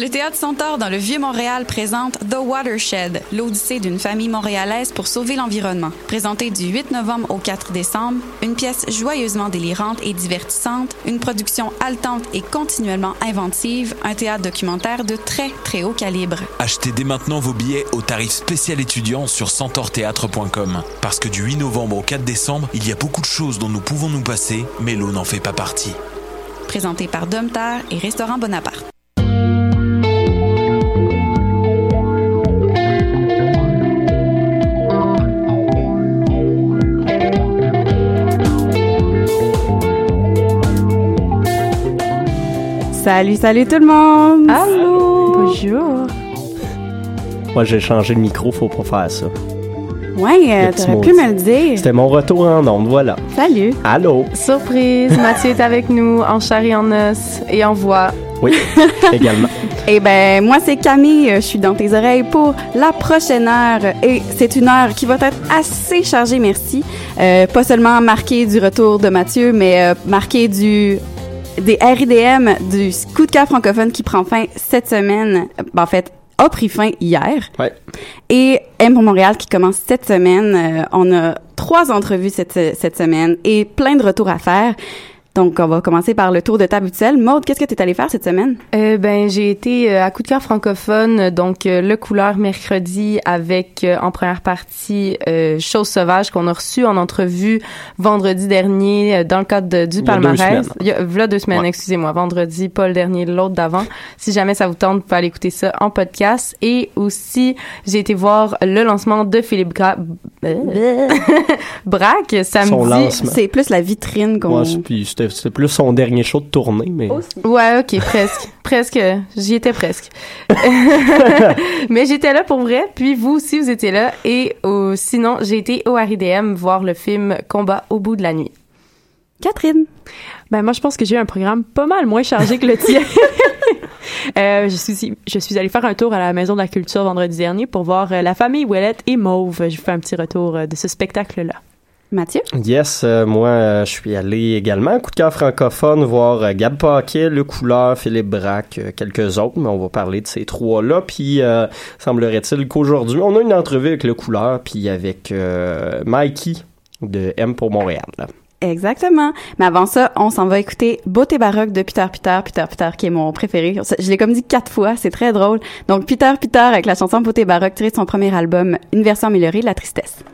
Le Théâtre Centaure dans le Vieux-Montréal présente The Watershed, l'odyssée d'une famille montréalaise pour sauver l'environnement. Présenté du 8 novembre au 4 décembre, une pièce joyeusement délirante et divertissante, une production haletante et continuellement inventive, un théâtre documentaire de très très haut calibre. Achetez dès maintenant vos billets au tarif spécial étudiant sur centaurthéâtre.com. Parce que du 8 novembre au 4 décembre, il y a beaucoup de choses dont nous pouvons nous passer, mais l'eau n'en fait pas partie. Présenté par Domtar et Restaurant Bonaparte. Salut, salut tout le monde! Allô! Bonjour! Moi, j'ai changé le micro, faut pas faire ça. Ouais, euh, t'aurais pu me le dire. C'était mon retour en onde, voilà. Salut! Allô? Surprise! Mathieu est avec nous en chair et en os et en voix. Oui, également. Eh ben, moi, c'est Camille. Je suis dans tes oreilles pour la prochaine heure. Et c'est une heure qui va être assez chargée, merci. Euh, pas seulement marquée du retour de Mathieu, mais euh, marquée du des RIDM du coup de cœur francophone qui prend fin cette semaine. Ben, en fait, a pris fin hier. Ouais. Et M pour Montréal qui commence cette semaine. Euh, on a trois entrevues cette, cette semaine et plein de retours à faire. Donc, on va commencer par le tour de table habituel. Maude, qu'est-ce que tu es allée faire cette semaine? Euh, ben j'ai été euh, à coup de cœur francophone donc euh, le couleur mercredi avec euh, en première partie euh, Chose sauvage qu'on a reçu en entrevue vendredi dernier euh, dans le cadre de- du Il y a deux palmarès. semaines. Il y a v'là deux semaines, Ouais. excusez-moi, vendredi, pas le dernier, l'autre d'avant. Si jamais ça vous tente, vous pouvez aller écouter ça en podcast. Et aussi, j'ai été voir le lancement de Philippe Gra Braque samedi. Son lancement. C'est plus la vitrine qu'on... Ouais, c'est- plus son dernier show de tournée, mais... Ouais, ok, presque. presque. J'y étais presque. Mais j'étais là pour vrai, puis vous aussi, vous étiez là. Et euh, sinon, j'ai été au RIDM voir le film Combat au bout de la nuit. Catherine. Ben moi, je pense que j'ai eu un programme pas mal moins chargé que le tien. Euh, je suis je suis allée faire un tour à la Maison de la Culture vendredi dernier pour voir euh, la famille Ouellette et Mauve. Je vous fais un petit retour euh, de ce spectacle-là. Mathieu? Yes, euh, moi, euh, je suis allé également, coup de cœur francophone, voir euh, Gab Paquet, Le Couleur, Philippe Braque, quelques autres, mais on va parler de ces trois-là. Puis, euh, semblerait-il qu'aujourd'hui, on a une entrevue avec Le Couleur, puis avec euh, Mikey de M pour Montréal. là. Exactement. Mais avant ça, on s'en va écouter Beauté baroque de Peter Peter, Peter Peter qui est mon préféré. Je l'ai comme dit quatre fois, c'est très drôle. Donc Peter Peter avec la chanson Beauté baroque tirée de son premier album, une version améliorée de La tristesse.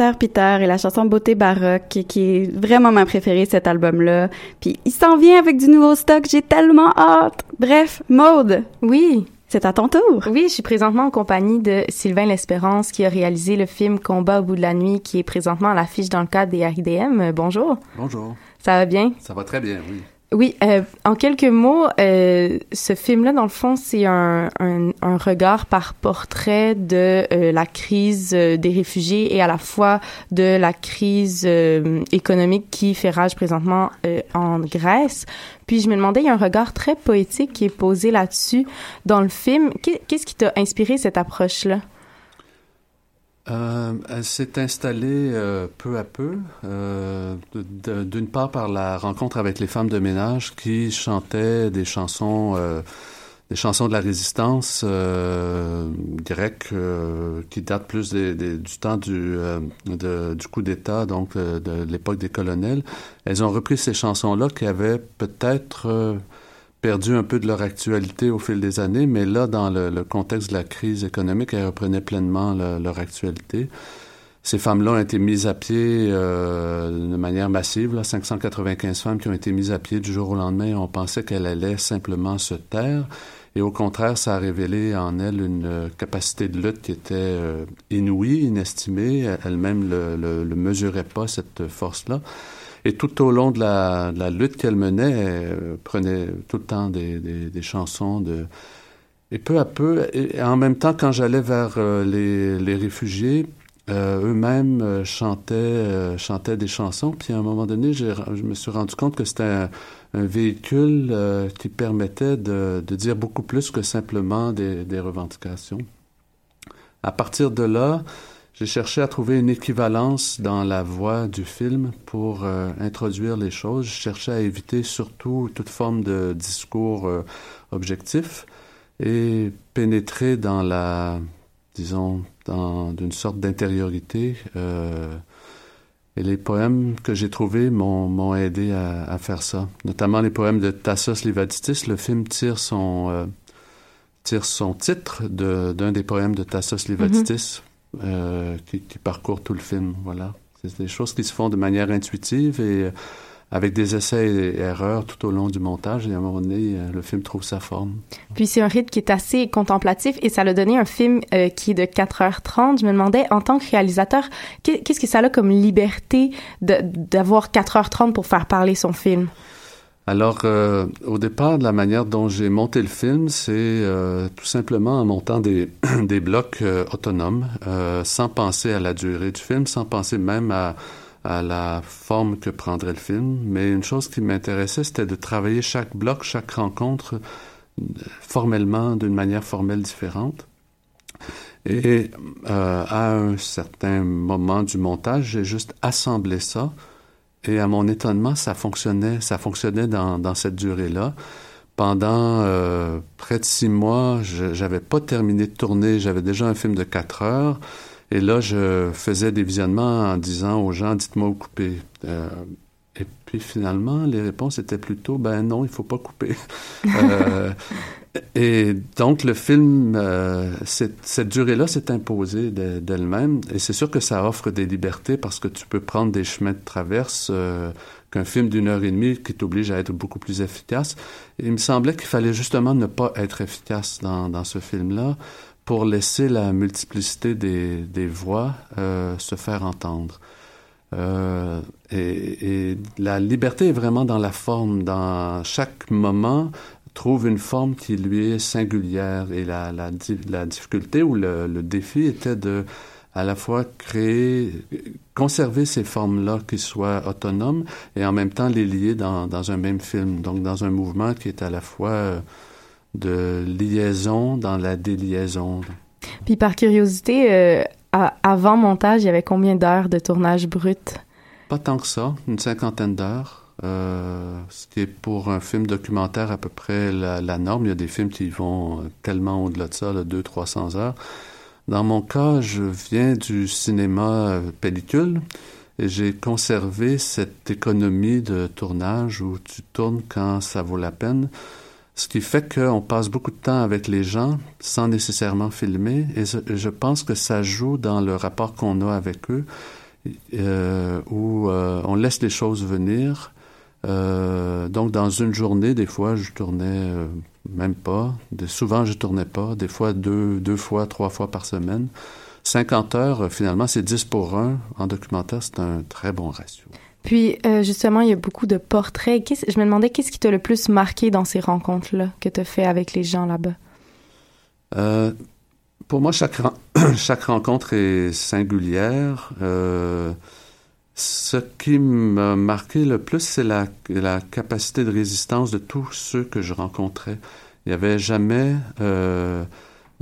Peter Peter et la chanson Beauté baroque qui est vraiment ma préférée cet album-là. Puis il s'en vient avec du nouveau stock, j'ai tellement hâte. Bref, Maude. Oui. C'est à ton tour. Oui, je suis présentement en compagnie de Sylvain L'Espérance qui a réalisé le film Combat au bout de la nuit qui est présentement à l'affiche dans le cadre des RIDM. Bonjour. Bonjour. Ça va bien? Ça va très bien, oui. Oui, euh, en quelques mots, euh, ce film-là, dans le fond, c'est un, un, regard par portrait de euh, la crise euh, des réfugiés et à la fois de la crise économique qui fait rage présentement en Grèce. Puis je me demandais, il y a un regard très poétique qui est posé là-dessus dans le film. Qu'est- Qu'est-ce qui t'a inspiré cette approche-là? Euh, elle s'est installée euh, peu à peu, euh, d'une part par la rencontre avec les femmes de ménage qui chantaient des chansons, euh, des chansons de la résistance grecque qui datent plus du temps du, du coup d'État, donc de l'époque des colonels. Elles ont repris ces chansons-là qui avaient peut-être perdu un peu de leur actualité au fil des années, mais là, dans le, contexte de la crise économique, elles reprenaient pleinement le- leur actualité. Ces femmes-là ont été mises à pied euh, de manière massive, là, 595 femmes qui ont été mises à pied du jour au lendemain. On pensait qu'elles allaient simplement se taire. Et au contraire, ça a révélé en elles une euh, capacité de lutte qui était euh, inouïe, inestimée. Elle-même ne le, le, le mesurait pas, cette force-là. Et tout au long de la, lutte qu'elle menait, elle prenait tout le temps des, des, chansons de... Et peu à peu, et en même temps, quand j'allais vers euh, les, les réfugiés, euh, eux-mêmes euh, chantaient, euh, des chansons. Puis à un moment donné, je me suis rendu compte que c'était un, un véhicule euh, qui permettait de, de dire beaucoup plus que simplement des, des revendications. À partir de là, j'ai cherché à trouver une équivalence dans la voix du film pour euh, introduire les choses. Je cherchais à éviter surtout toute forme de discours euh, objectif et pénétrer dans la, disons, dans d'une sorte d'intériorité euh, Et les poèmes que j'ai trouvés m'ont, aidé à, à, faire ça. Notamment les poèmes de Tassos Livaditis. Le film tire son, tire son titre de, d'un des poèmes de Tassos Livaditis mm-hmm. Euh, qui, qui, parcourt tout le film. Voilà. C'est des choses qui se font de manière intuitive et avec des essais et erreurs tout au long du montage. Et à un moment donné, euh, le film trouve sa forme. Puis c'est un rythme qui est assez contemplatif et ça l'a donné un film euh, qui est de 4h30. Je me demandais, en tant que réalisateur, qu'est-ce que ça a comme liberté d'avoir 4h30 pour faire parler son film? Alors, euh, au départ, la manière dont j'ai monté le film, c'est euh, tout simplement en montant des, des blocs euh, autonomes, sans penser à la durée du film, sans penser même à, à la forme que prendrait le film. Mais une chose qui m'intéressait, c'était de travailler chaque bloc, chaque rencontre formellement, d'une manière formelle différente. Et à un certain moment du montage, j'ai juste assemblé ça et à mon étonnement, ça fonctionnait, ça fonctionnait dans, cette durée-là. Pendant euh, près de six mois, je j'avais pas terminé de tourner, j'avais déjà un film de quatre heures. Et là, je faisais des visionnements en disant aux gens, dites-moi où couper. Euh, et puis finalement, les réponses étaient plutôt, ben non, il faut pas couper. euh, et donc, le film, euh, cette durée-là s'est imposée d'elle-même. Et c'est sûr que ça offre des libertés parce que tu peux prendre des chemins de traverse euh, qu'un film d'une heure et demie qui t'oblige à être beaucoup plus efficace. Et il me semblait qu'il fallait justement ne pas être efficace dans, dans ce film-là pour laisser la multiplicité des, des voix se faire entendre. Euh, et, et, la liberté est vraiment dans la forme. Dans chaque moment, trouve une forme qui lui est singulière et la, la, la difficulté ou le, le, défi était de à la fois créer, conserver ces formes-là qui soient autonomes et en même temps les lier dans, dans un même film, donc dans un mouvement qui est à la fois de liaison dans la déliaison. Puis par curiosité, euh, avant montage, il y avait combien d'heures de tournage brut? Pas tant que ça, une cinquantaine d'heures. Euh, ce qui est pour un film documentaire à peu près la, norme. Il y a des films qui vont tellement au-delà de ça, 200-300 heures. Dans mon cas, je viens du cinéma pellicule et j'ai conservé cette économie de tournage où tu tournes quand ça vaut la peine. Ce qui fait qu'on passe beaucoup de temps avec les gens sans nécessairement filmer et je pense que ça joue dans le rapport qu'on a avec eux où euh, on laisse les choses venir euh, donc, dans une journée, des fois, je tournais euh, même pas. De, souvent, je tournais pas. Des fois, deux, deux fois, trois fois par semaine. 50 heures, euh, finalement, c'est 10 pour 1. En documentaire, c'est un très bon ratio. Puis, euh, justement, il y a beaucoup de portraits. Je me demandais, qu'est-ce qui t'a le plus marqué dans ces rencontres-là que tu as fait avec les gens là-bas? Euh, pour moi, chaque, rencontre est singulière. Euh, ce qui m'a marqué le plus, c'est la, capacité de résistance de tous ceux que je rencontrais. Il n'y avait jamais euh,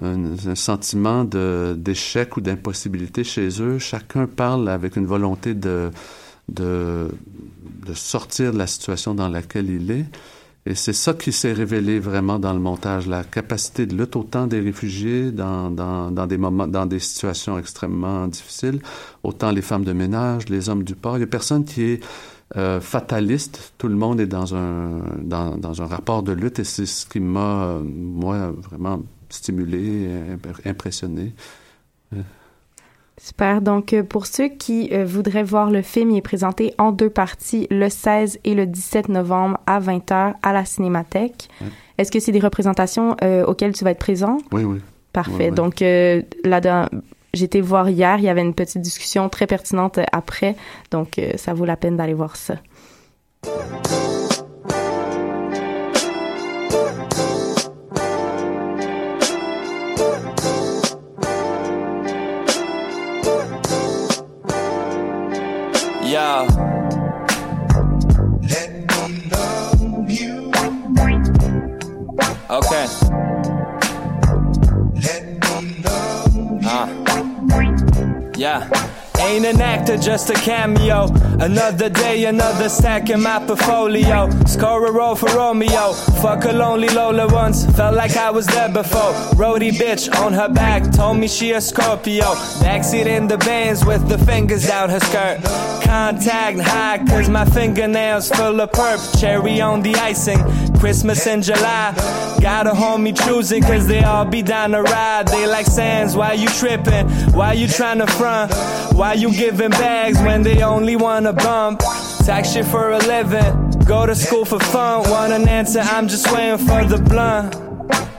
un, sentiment d'échec ou d'impossibilité chez eux. Chacun parle avec une volonté de sortir de la situation dans laquelle il est. Et c'est ça qui s'est révélé vraiment dans le montage, la capacité de lutte autant des réfugiés dans, dans, des moments, dans des situations extrêmement difficiles, autant les femmes de ménage, les hommes du port. Il n'y a personne qui est euh, fataliste. Tout le monde est dans un, dans, dans un rapport de lutte et c'est ce qui m'a, moi, vraiment stimulé, impressionné. Super. Donc, euh, pour ceux qui euh, voudraient voir le film, il est présenté en deux parties, le 16 et le 17 novembre à 20h à la Cinémathèque. Est-ce que c'est des représentations euh, auxquelles tu vas être présent? Oui, oui. Parfait. Donc, euh, là j'étais voir hier, il y avait une petite discussion très pertinente après. Donc, ça vaut la peine d'aller voir ça. Okay. Let me love you. Uh. Yeah. Ain't an actor, just a cameo. Another day, another stack in my portfolio. Score a role for Romeo. Fuck a lonely Lola once. Felt like I was there before. Roadie bitch on her back. Told me she a Scorpio. Backseat in the bands with the fingers down her skirt. Contact high, cause my fingernails full of perp. Cherry on the icing. Christmas in July. Got a homie choosing, cause they all be down the ride. They like sands, why you tripping? Why you trying to front? Why you giving bags when they only wanna bump? Tax shit for a living. Go to school for fun. Want an answer? I'm just waiting for the blunt.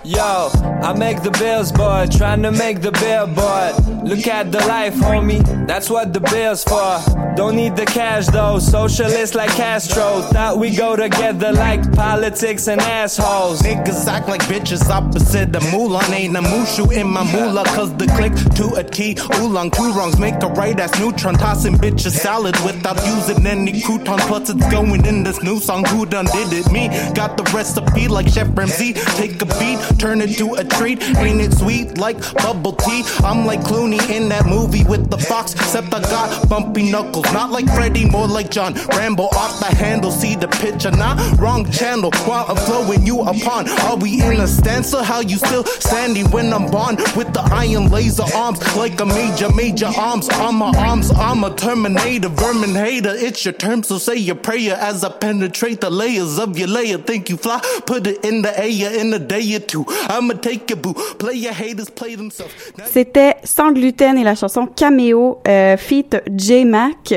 Yo, I make the bills, boy. Trying to make the billboard. Look at the life, homie. That's what the bill's for. Don't need the cash though. Socialist like Castro. Thought we go together like politics and assholes. Niggas act like bitches opposite the Mulan. Ain't a mushu in my moolah. Cause the click to a T. Oolong, two wrongs make a right ass neutron. Tossing bitches salad without using any crouton. Plus it's going in this new song. Who done did it? Me. Got the recipe like Chef Ramsay. Take a beat, turn it to a treat. Ain't it sweet like bubble tea? I'm like Clooney in that movie with the fox. Except I got bumpy knuckles. Not like Freddy, more like John Rambo. Off the handle, see the picture. Not wrong channel. While I'm flowing you upon. Are we in a stanza? How you still standing when I'm born with the iron laser arms? Like a major, major arms on my arms. I'm a terminator, vermin hater. It's your term, so say your prayer as I penetrate the layers of your layer. Think you fly? Put it in the air in a day or two. I'ma take your boo. Play your haters, play themselves. C'était Sans gluten et la chanson Cameo euh, feat J Mac.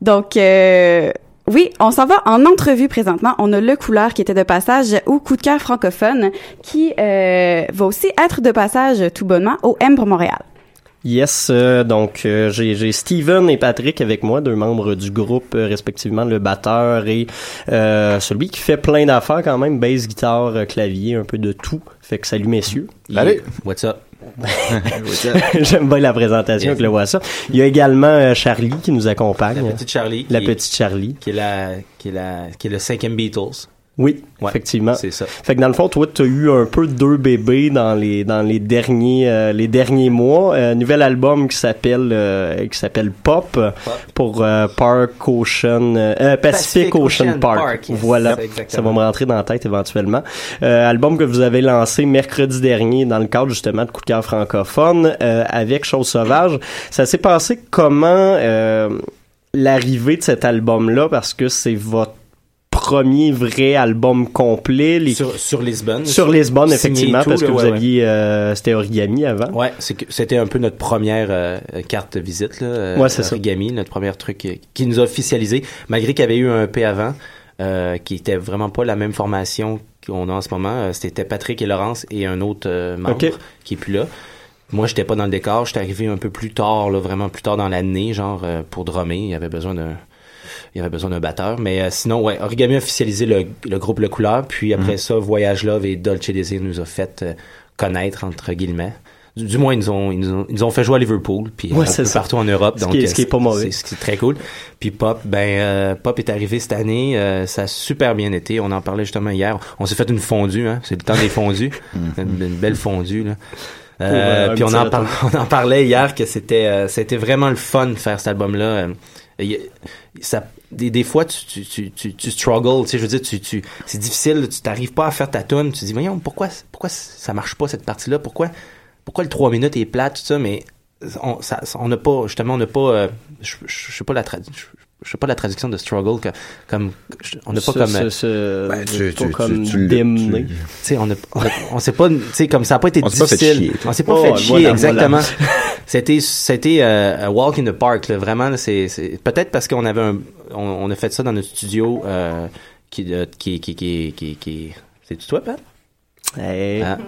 Donc euh, oui, on s'en va en entrevue présentement. On a Le Couleur qui était de passage au Coup de cœur francophone qui euh, va aussi être de passage tout bonnement au M pour Montréal. Yes, euh, donc euh, j'ai j'ai Steven et Patrick avec moi, deux membres du groupe, euh, respectivement le batteur et euh, celui qui fait plein d'affaires quand même, bass, guitare, euh, clavier, un peu de tout. Fait que salut messieurs. Salut. What's up? J'aime bien la présentation que le voit ça. Il y a également euh, Charlie qui nous accompagne. La petite Charlie. La qui- petite Charlie. Qui est la, qui est la, qui est le cinquième Beatles. Oui, Ouais, effectivement. C'est ça. Fait que dans le fond, toi, tu as eu un peu deux bébés dans les dans les derniers euh, les derniers mois. Euh, nouvel album qui s'appelle euh, qui s'appelle Pop, pour euh, Park Ocean euh, euh, Pacific, Pacific Ocean, Ocean Park. Park, yes. Voilà, ça va me rentrer dans la tête éventuellement. Euh, album que vous avez lancé mercredi dernier dans le cadre justement de Coup de cœur francophone euh, avec Chose sauvage. Ça s'est passé comment euh, l'arrivée de cet album là parce que c'est votre premier vrai album complet. Les... Sur, sur Lisbonne. Sur Lisbonne, effectivement, tout, parce que là, vous ouais, aviez... euh, C'était Origami avant. Ouais, c'était un peu notre première euh, carte de visite là. euh, Ouais, c'est ça. Origami, notre premier truc qui nous a officialisé, malgré qu'il y avait eu un P avant, euh, qui était vraiment pas la même formation qu'on a en ce moment. C'était Patrick et Laurence et un autre membre qui est plus là. Moi, j'étais pas dans le décor. J'étais arrivé un peu plus tard, là, vraiment plus tard dans l'année, genre pour drummer. Il y avait besoin d'un il y avait besoin d'un batteur. Mais euh, sinon, ouais, Origami a officialisé le, le groupe Le Couleur. Puis après Mhm. ça, Voyage Love et Dolce Désir nous a fait euh, connaître, entre guillemets. Du, du moins, ils nous, ont, ils, nous ont, ils nous ont fait jouer à Liverpool. Puis Ouais, un c'est peu ça. partout en Europe. Ce donc, qui est- euh, ce qui est pas mauvais. C'est très cool. Puis Pop, ben, euh, Pop est arrivé cette année. euh, ça a super bien été. On en parlait justement hier. On s'est fait une fondue. Hein. C'est le temps des fondues. une, une belle fondue. Là. Euh, euh, puis on en, on en parlait hier que c'était euh, c'était vraiment le fun de faire cet album là ça des, des fois tu tu tu tu, struggles tu sais je veux dire tu tu c'est difficile tu t'arrives pas à faire ta tune tu te dis voyons pourquoi pourquoi ça marche pas cette partie là pourquoi pourquoi le 3 minutes est plate tout ça? Mais on ça, on n'a pas justement on n'a pas euh, je, je, je sais pas la trad- je, sais pas la traduction de struggle que, comme on n'a pas Ce- comme Ben, tu- pas tu- comme tu- tu l'as- démené. tu sais on a, on, a- on sait pas tu sais comme ça a pas été On s'est pas fait difficile chier, on s'est pas Oh, fait chier voilà, exactement voilà. c'était c'était euh, walk in the park là, vraiment là, c'est c'est peut-être parce qu'on avait un on, on a fait ça dans notre studio euh, qui euh, qui qui qui qui, qui c'est toi Pat? Hey, Ah.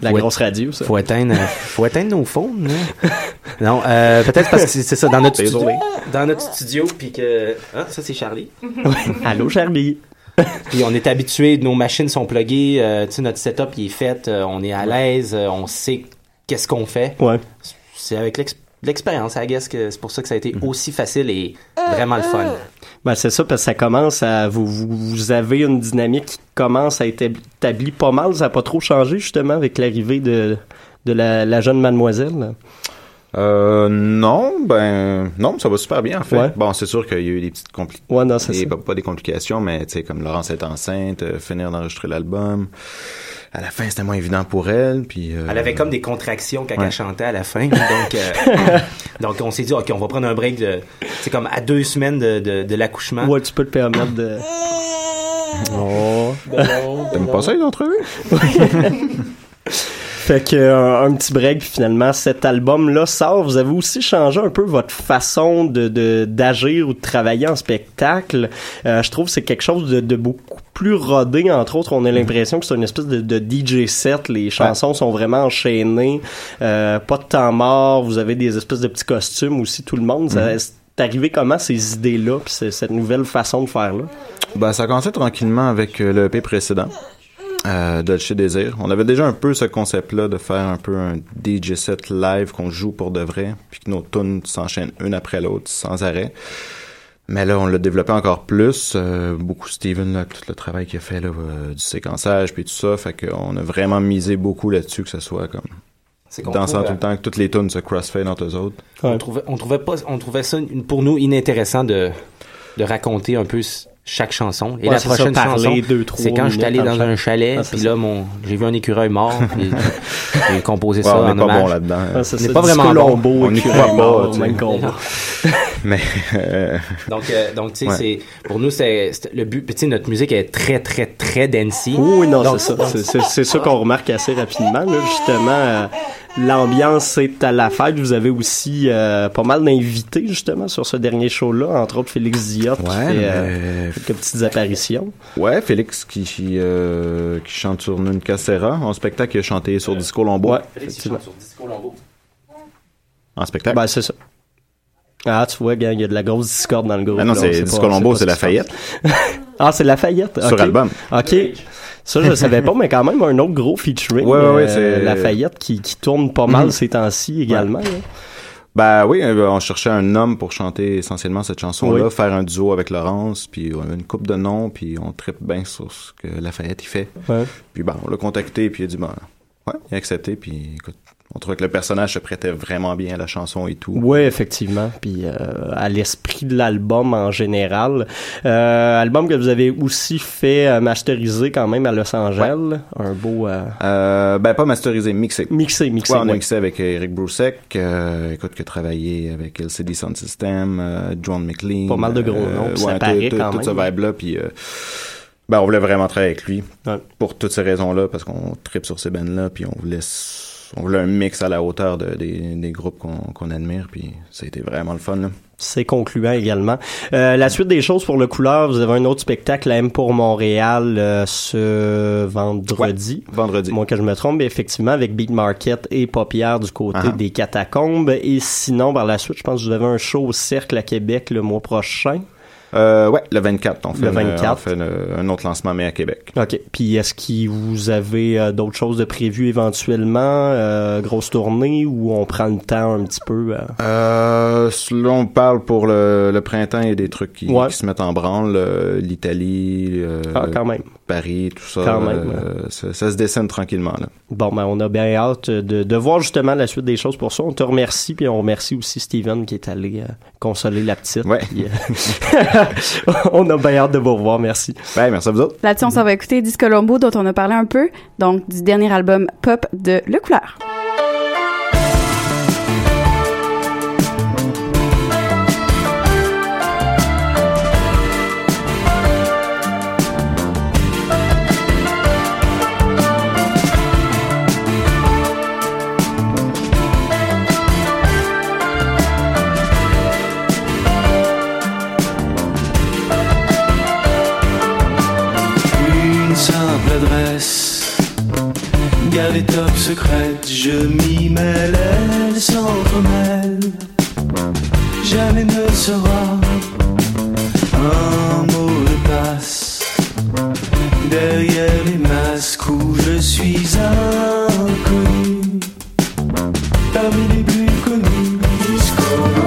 la Faut grosse radio, ça. Faut éteindre, euh, faut éteindre nos phones. hein. non, euh, peut-être parce que c'est ça dans notre studio, dans notre studio, puis que ah, ça c'est Charlie. Allô, Charlie. Puis on est habitué, nos machines sont pluguées, euh, tu sais notre setup il est fait, euh, on est à l'aise, on sait qu'est-ce qu'on fait. Ouais. C'est avec l'ex- l'expérience, I guess que c'est pour ça que ça a été aussi facile et vraiment le fun. Ben, c'est ça, parce que ça commence à. Vous, vous, vous avez une dynamique qui commence à être établie pas mal. Ça n'a pas trop changé, justement, avec l'arrivée de, de la, la jeune mademoiselle. Euh, non, ben, non, ça va super bien, en fait. Ouais. Bon, c'est sûr qu'il y a eu des petites complications. Ouais, non, c'est ça. Pas, pas des complications, mais tu sais, comme Laurence est enceinte, euh, finir d'enregistrer l'album. À la fin, c'était moins évident pour elle, puis... euh, Elle avait comme des contractions quand Ouais. elle chantait à la fin. Donc, euh, donc on s'est dit, OK, on va prendre un break de. C'est comme à deux semaines de, de, de l'accouchement. Ouais, tu peux te permettre de. Oh. T'aimes pas ça, les entrevues? Fait que euh, un petit break puis finalement cet album là sort. Vous avez aussi changé un peu votre façon de de- d'agir ou de travailler en spectacle. Euh, je trouve que c'est quelque chose de, de beaucoup plus rodé. Entre autres, on a l'impression que c'est une espèce de, de DJ set. Les chansons sont vraiment enchaînées. Euh, pas de temps mort. Vous avez des espèces de petits costumes aussi. Tout le monde. C'est arrivé comment ces idées là puis cette nouvelle façon de faire là. Ben, ça a commencé tranquillement avec euh, le EP précédent, euh, Dolce Désir. On avait déjà un peu ce concept-là de faire un peu un DJ set live qu'on joue pour de vrai, puis que nos tunes s'enchaînent une après l'autre sans arrêt. Mais là, on l'a développé encore plus. euh, beaucoup Steven, là, tout le travail qu'il a fait là, euh, du séquençage puis tout ça, fait qu'on a vraiment misé beaucoup là-dessus que ce soit comme dansant tout le temps, que toutes les tunes se crossfade entre eux autres. On trouvait, on trouvait pas, on trouvait ça pour nous inintéressant de, de raconter un peu chaque chanson. Et Ouais, la c'est ça, prochaine parler chanson, c'est quand je suis allé dans un chalet, Ah, puis ça. là, mon, j'ai vu un écureuil mort, puis j'ai composé Ouais, ça on n'est pas hommage. bon là-dedans. Ah, c'est on ça, n'est pas vraiment bon. Lombo, On n'y croit pas, tu sais. même. Mais euh, Donc, euh, donc tu sais, Ouais. c'est pour nous, c'est c'est- le but. puis Tu sais, notre musique est très, très, très dancey. Oui, non, Donc, c'est ça. C'est- C'est c'est ça qu'on remarque assez rapidement. Là, justement, euh, l'ambiance est à la fête. Vous avez aussi euh, pas mal d'invités, justement, sur ce dernier show-là. Entre autres, Félix Diop qui fait euh, quelques petites apparitions. Ouais, Félix qui, qui, euh, qui chante sur Nune Cassera. En spectacle, il a chanté sur Disco Lombo. Ouais, Félix, il chante sur Disco Lambeau. En spectacle? Ben, c'est ça. Ah, tu vois, gang, il y a de la grosse discorde dans le groupe. Ah non, c'est Disco Lombo, c'est qui Lafayette. ah, c'est Lafayette. Sur album. OK. Ça, je savais pas, mais quand même, un autre gros featuring. Ouais, ouais, euh, c'est- Lafayette qui, qui tourne pas mal Mhm. ces temps-ci également. Ben oui, euh, on cherchait un homme pour chanter essentiellement cette chanson-là, Oui. faire un duo avec Laurence, puis on avait une coupe de noms, puis on tripe bien sur ce que Lafayette il fait. Ouais. Puis ben, on l'a contacté, puis il a dit ben, ouais, il a accepté, puis écoute, on trouvait que le personnage se prêtait vraiment bien à la chanson et tout. Oui, effectivement. Puis euh, à l'esprit de l'album en général. Euh, album que vous avez aussi fait euh, masteriser quand même à Los Angeles. Un beau... euh, Euh, ben pas masterisé, mixé. Mixé, mixé, Ouais, on a ouais. mixé avec Eric Broussek, euh, écoute, qui a travaillé avec LCD Sound System, euh, John McLean. Pas mal de gros noms, ça paraît tout, quand tout même. ce vibe-là, puis euh, ben, on voulait vraiment travailler avec lui pour toutes ces raisons-là, parce qu'on tripe sur ces bands-là, puis on voulait, on voulait un mix à la hauteur de- des, des groupes qu'on admire, puis ça a été vraiment le fun. Là. C'est concluant également. Euh, la suite des choses pour le couleur, vous avez un autre spectacle à M pour Montréal euh, ce vendredi. vendredi. Moi que je me trompe, effectivement avec Beat Market et Paupière du côté des catacombes. Et sinon, par la suite, je pense que vous avez un show au Cercle à Québec le mois prochain. Euh, ouais, le 24, on fait, Le une- 24. on fait une- un autre lancement, mais à Québec. OK. Puis est-ce que vous avez euh, d'autres choses de prévues éventuellement, euh, grosse tournée, ou on prend le temps un petit peu? euh? Euh, là, on parle pour le, le printemps, il y a des trucs qui, Ouais. qui se mettent en branle. euh, L'Italie, Ah, quand même. Paris, tout ça. Quand même, euh, ça, ça se dessine tranquillement. Là. Bon, ben, on a bien hâte de, de voir justement la suite des choses pour ça. On te remercie, puis on remercie aussi Steven qui est allé euh, consoler la petite. Ouais. Puis, euh, on a bien hâte de vous revoir. Merci. Ben, merci à vous autres. Là-dessus, on s'en va écouter Discolombo, dont on a parlé un peu, donc du dernier album pop de Le Couleur. Gare et top secrète, je m'y mêle, elle s'entremêle. Jamais ne sera un mot de passe. Derrière les masques où je suis inconnu, parmi les plus connus, jusqu'au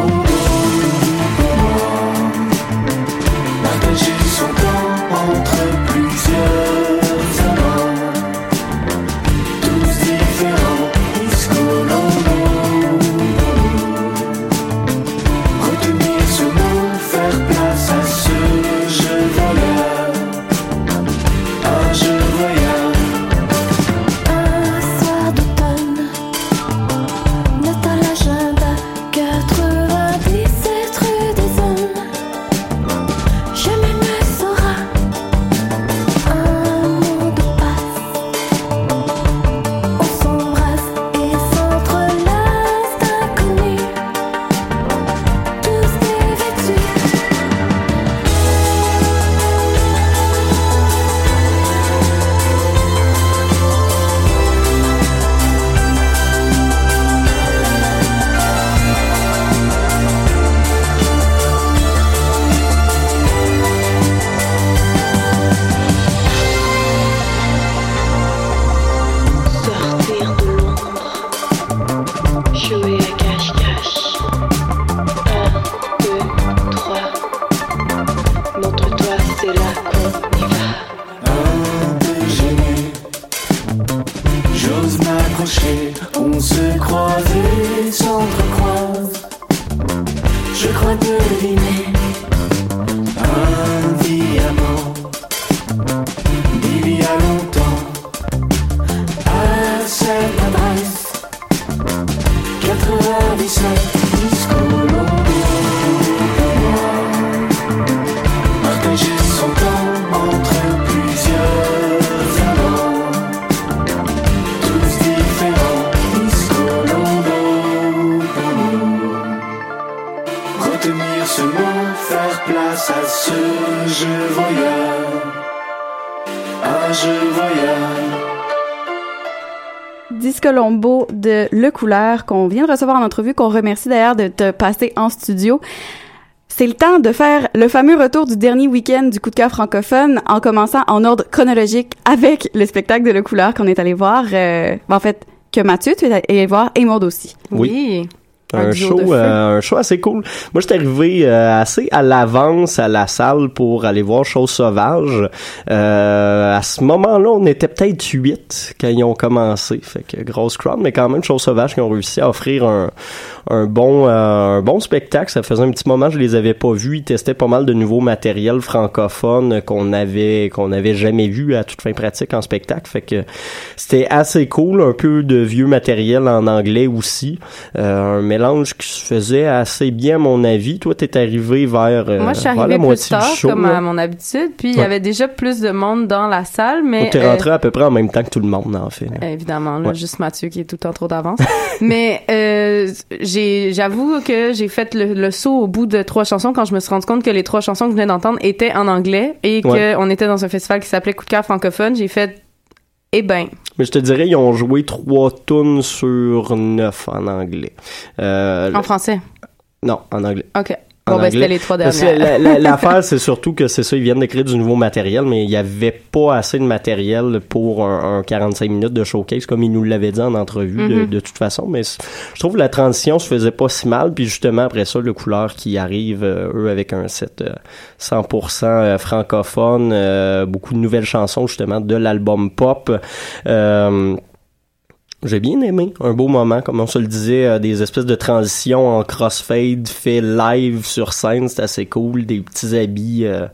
Discolombo de Le Couleur qu'on vient de recevoir en entrevue, qu'on remercie d'ailleurs de te passer en studio. C'est le temps de faire le fameux retour du dernier week-end du coup de cœur francophone en commençant en ordre chronologique avec le spectacle de Le Couleur qu'on est allé voir. euh, en fait, que Mathieu, tu es allé voir et Maud aussi. Oui. Un, show, euh, un show assez cool. Moi, j'étais arrivé euh, assez à l'avance à la salle pour aller voir Chose Sauvage. Euh, à ce moment-là, on était peut-être huit quand ils ont commencé. Fait que grosse crowd, mais quand même Chose Sauvage qui ont réussi à offrir un, un bon euh, un bon spectacle. Ça faisait un petit moment que je les avais pas vus. Ils testaient pas mal de nouveaux matériels francophones qu'on avait qu'on avait jamais vu à toute fin pratique en spectacle. Fait que c'était assez cool. Un peu de vieux matériel en anglais aussi. Euh, un mélange qui se faisait assez bien, à mon avis. Toi, t'es arrivé vers, euh, Moi, je suis vers la arrivée plus moitié tard, du show. comme là. à mon habitude, puis il y Ouais. avait déjà plus de monde dans la salle, mais... T'es euh, rentré à peu près en même temps que tout le monde, en fait. là. Évidemment, là, Ouais. juste Mathieu qui est tout le temps trop d'avance. Mais euh, j'avoue que j'ai fait le, le saut au bout de trois chansons quand je me suis rendu compte que les trois chansons que je venais d'entendre étaient en anglais et Ouais. qu'on était dans un festival qui s'appelait Coup de cœur francophone. J'ai fait, eh ben, Mais je te dirais, ils ont joué trois tunes sur neuf en anglais. Euh, en français? Non, en anglais. OK. En Bon, ben, anglais. les trois dernières. L'affaire, c'est surtout que c'est ça, ils viennent d'écrire du nouveau matériel, mais il y avait pas assez de matériel pour un, un 45 minutes de showcase, comme ils nous l'avaient dit en entrevue, de, Mhm. de toute façon. Mais je trouve que la transition se faisait pas si mal, puis justement, après ça, le couleur qui arrive, euh, eux, avec un set euh, 100% euh, francophone, euh, beaucoup de nouvelles chansons, justement, de l'album pop. Euh, j'ai bien aimé. Un beau moment, comme on se le disait, euh, des espèces de transitions en crossfade fait live sur scène. C'est assez cool. Des petits habits euh,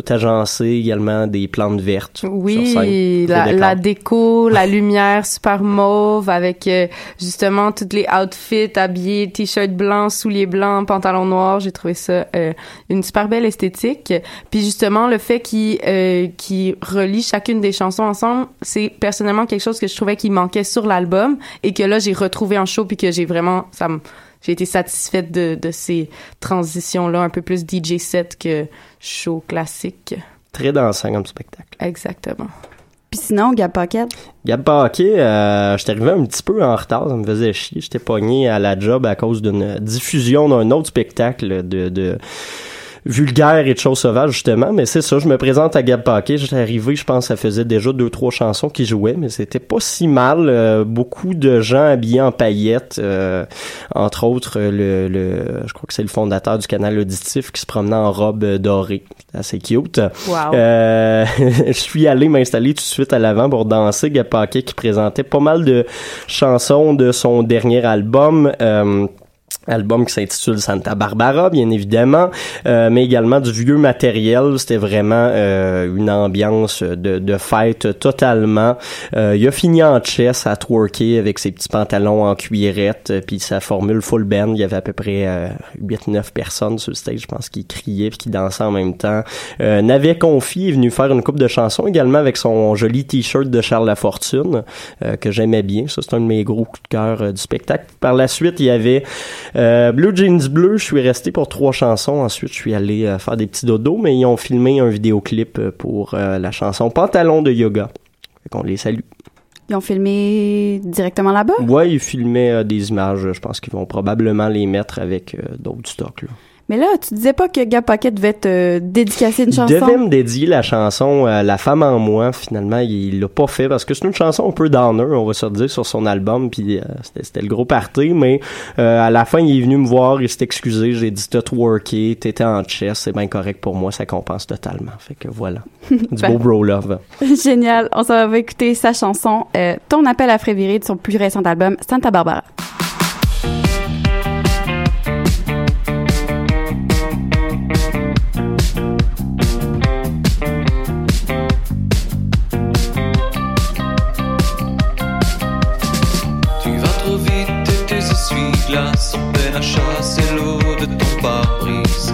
tout agencés, également des plantes vertes sur scène. Oui, la, déco, la lumière super mauve avec euh, justement tous les outfits habillés, t-shirt blanc, souliers blancs, pantalon noir. J'ai trouvé ça euh, une super belle esthétique. Puis justement, le fait qu'il euh, relie chacune des chansons ensemble, c'est personnellement quelque chose que je trouvais qui manquait sur l'album et que là, j'ai retrouvé en show puis que j'ai vraiment... ça me- j'ai été satisfaite de, de ces transitions-là, un peu plus DJ set que show classique. Très dansant comme spectacle. Exactement. Puis sinon, Gab Pocket, Gab Paquet, euh, j'étais arrivé un petit peu en retard, ça me faisait chier. J'étais pogné à la job à cause d'une diffusion d'un autre spectacle de, de vulgaire et de choses sauvages, justement. Mais c'est ça, je me présente à Gab Paquet. J'étais arrivé, je pense, ça faisait déjà deux, trois chansons qui jouaient, mais c'était pas si mal. Euh, beaucoup de gens habillés en paillettes, euh, entre autres, le, le, je crois que c'est le fondateur du canal auditif qui se promenait en robe euh, dorée. Assez cute. Wow. Euh, je suis allé m'installer tout de suite à l'avant pour danser. Gab Paquet qui présentait pas mal de chansons de son dernier album. Album qui s'intitule Santa Barbara, bien évidemment, euh, mais également du vieux matériel. C'était vraiment euh, une ambiance de, de fête totalement. Euh, il a fini en chess à twerker avec ses petits pantalons en cuirette, euh, puis sa formule full band. Il y avait à peu près euh, 8-9 personnes sur le stage, je pense, qui criaient puis qui dansaient en même temps. Euh, Navet Confi est venu faire une coupe de chansons également avec son joli t-shirt de Charles Lafortune, que j'aimais bien. Ça, c'est un de mes gros coups de cœur du spectacle. Par la suite, il y avait euh, Blue Jeans Bleu, je suis resté pour trois chansons. Ensuite, je suis allé euh, faire des petits dodos, mais ils ont filmé un vidéoclip euh, pour la chanson Pantalon de yoga. Fait qu'on les salue. ils ont filmé directement là-bas? Ouais, ils filmaient euh, des images. Je pense qu'ils vont probablement les mettre avec euh, d'autres stocks. Là. Mais là, tu disais pas que Gab Paquet devait te dédicacer une Il chanson? devait me dédier la chanson euh, La femme en moi. Finalement, il l'a pas fait parce que c'est une chanson un peu downer, on va se dire, sur son album. Puis euh, c'était, c'était le gros party. Mais euh, à la fin, il est venu me voir, il s'est excusé. J'ai dit t'as worké, t'étais en chess, c'est bien correct pour moi, ça compense totalement. Fait que voilà. Du Ben. beau bro love. Génial. On s'en va écouter sa chanson, euh, Ton appel à Fréviré de son plus récent album, Santa Barbara. Peine à chasser l'eau de ton pare-brise.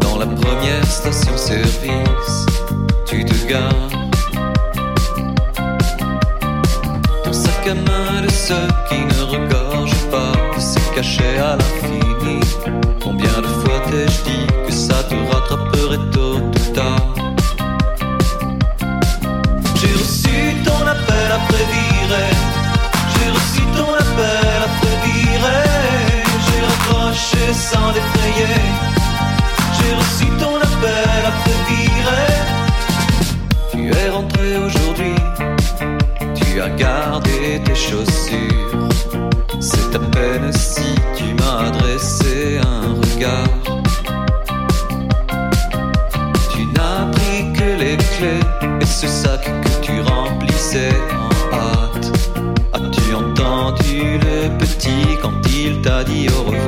Dans la première station-service, tu te gares. Ton sac à main de ceux qui ne regorge pas de ses cachets à l'infini. Combien de fois t'ai-je dit que ça te rattraperait J'ai reçu ton appel après virer. Tu es rentré aujourd'hui. Tu as gardé tes chaussures. C'est à peine si tu m'as adressé un regard. Tu n'as pris que les clés et ce sac que tu remplissais en hâte. As-tu entendu le petit quand il t'a dit au revoir?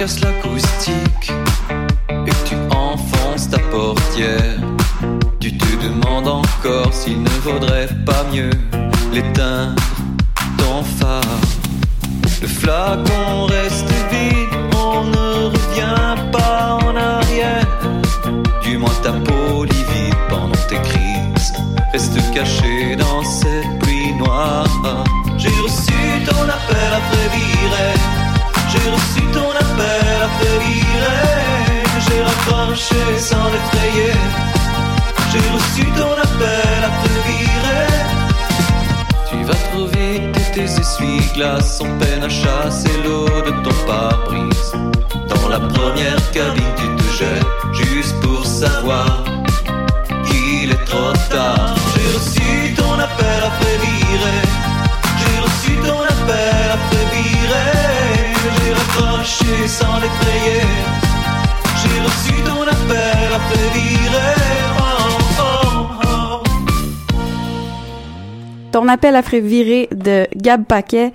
Tu fracasses l'acoustique et tu enfonces ta portière. Tu te demandes encore s'il ne vaudrait pas mieux l'éteindre ton phare. Le flacon reste vide, on ne revient pas en arrière. Du moins ta peau livide pendant tes crises reste cachée dans cette pluie noire. J'ai reçu ton appel après virer. J'ai reçu ton appel J'ai raccroché sans l'effrayer. J'ai reçu ton appel après virer. Tu vas trop vite et tes essuie-glaces sont peine à chasser l'eau de ton pare-brise. Dans la première cabine, tu te jettes juste pour savoir qu'il est trop tard. J'ai reçu ton appel après virer. J'ai reçu ton appel après virer. Ton appel virer. À Fréviré de Gab Paquet.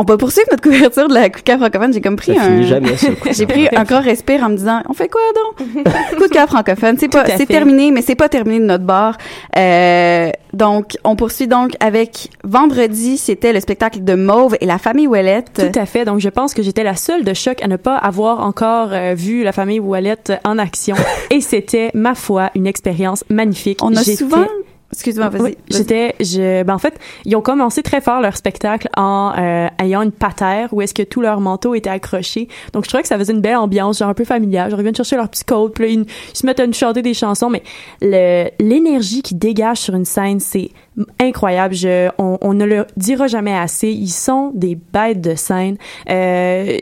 On peut poursuivre notre couverture de la coup de cœur francophone. J'ai comme pris Ça un. jamais, J'ai pris un grand respire en me disant, on fait quoi donc? coup de cœur francophone. C'est pas, c'est terminé, mais c'est pas terminé de notre bord. Euh, donc, on poursuit donc avec vendredi, c'était le spectacle de Mauve et la famille Ouellette. Tout à fait. Donc, je pense que j'étais la seule de choc à ne pas avoir encore euh, vu la famille Ouellette en action. Et c'était, ma foi, une expérience magnifique. On a souvent, excuse-moi, vas-y. Oui, j'étais, je, ben en fait, ils ont commencé très fort leur spectacle en euh, ayant une patère où est-ce que tout leur manteau était accroché. Donc je trouvais que ça faisait une belle ambiance, genre un peu familiale. Genre ils viennent chercher leur petit code, puis là, ils, ils se mettent à nous chanter des chansons, mais le l'énergie qui dégage sur une scène, c'est incroyable. Je, on, on ne le dira jamais assez. Ils sont des bêtes de scène. Euh,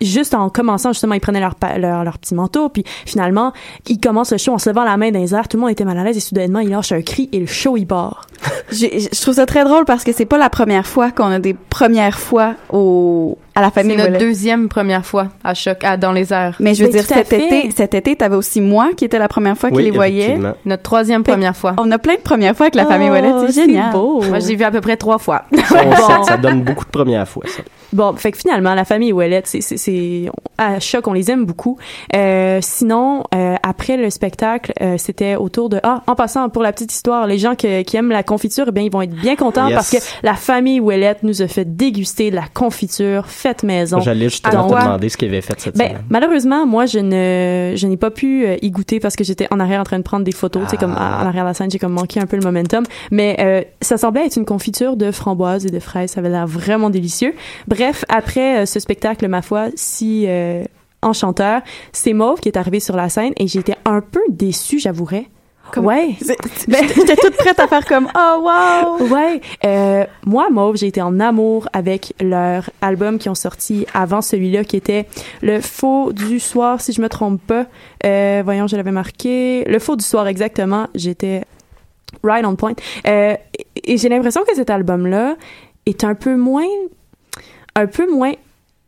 juste en commençant justement ils prenaient leur, leur leur petit manteau puis finalement ils commencent le show en se levant la main dans les airs tout le monde était mal à l'aise et soudainement ils lâchent un cri et le show il part Je trouve ça très drôle parce que c'est pas la première fois qu'on a des premières fois au à la famille C'est notre Ouellet. deuxième première fois à choc, à Dans les airs. Mais je veux dire, cet été, cet été, t'avais aussi moi qui était la première fois Oui, qu'il les voyait. Notre troisième Fait première fois. On a plein de premières fois avec la Oh, famille Ouellet, c'est c'est génial. beau. Moi, j'ai vu à peu près trois fois. Ça, ça- ça donne beaucoup de premières fois, ça. Bon, fait que finalement, la famille Ouellette, c'est, c'est, c'est, à choc, on les aime beaucoup. Euh, sinon, euh, après le spectacle, euh, c'était autour de, ah, en passant, pour la petite histoire, les gens que- qui aiment la confiture eh bien, ils vont être bien contents Yes. parce que la famille Ouellette nous a fait déguster de la confiture faite maison. J'allais justement Alors, te demander ce qu'il avait fait cette ben, semaine. malheureusement, moi, je ne, je n'ai pas pu euh, y goûter parce que j'étais en arrière en train de prendre des photos. Tu sais, comme Ah. en arrière de la scène, j'ai comme manqué un peu le momentum. Mais euh, ça semblait être une confiture de framboises et de fraises. Ça avait l'air vraiment délicieux. Bref, après euh, ce spectacle, ma foi, si euh, enchanteur, c'est Mauve qui est arrivé sur la scène et j'étais un peu déçue, j'avouerais. Ouais. Ben, J'étais toute prête à faire comme oh wow. Ouais. Euh, moi, Mauve, j'ai été en amour avec leur album qui ont sorti avant celui-là, qui était Le Faux du soir, si je me trompe pas. Euh, voyons, je l'avais marqué. Le Faux du soir, exactement. J'étais right on point. Euh, et et j'ai l'impression que cet album-là est un peu moins, un peu moins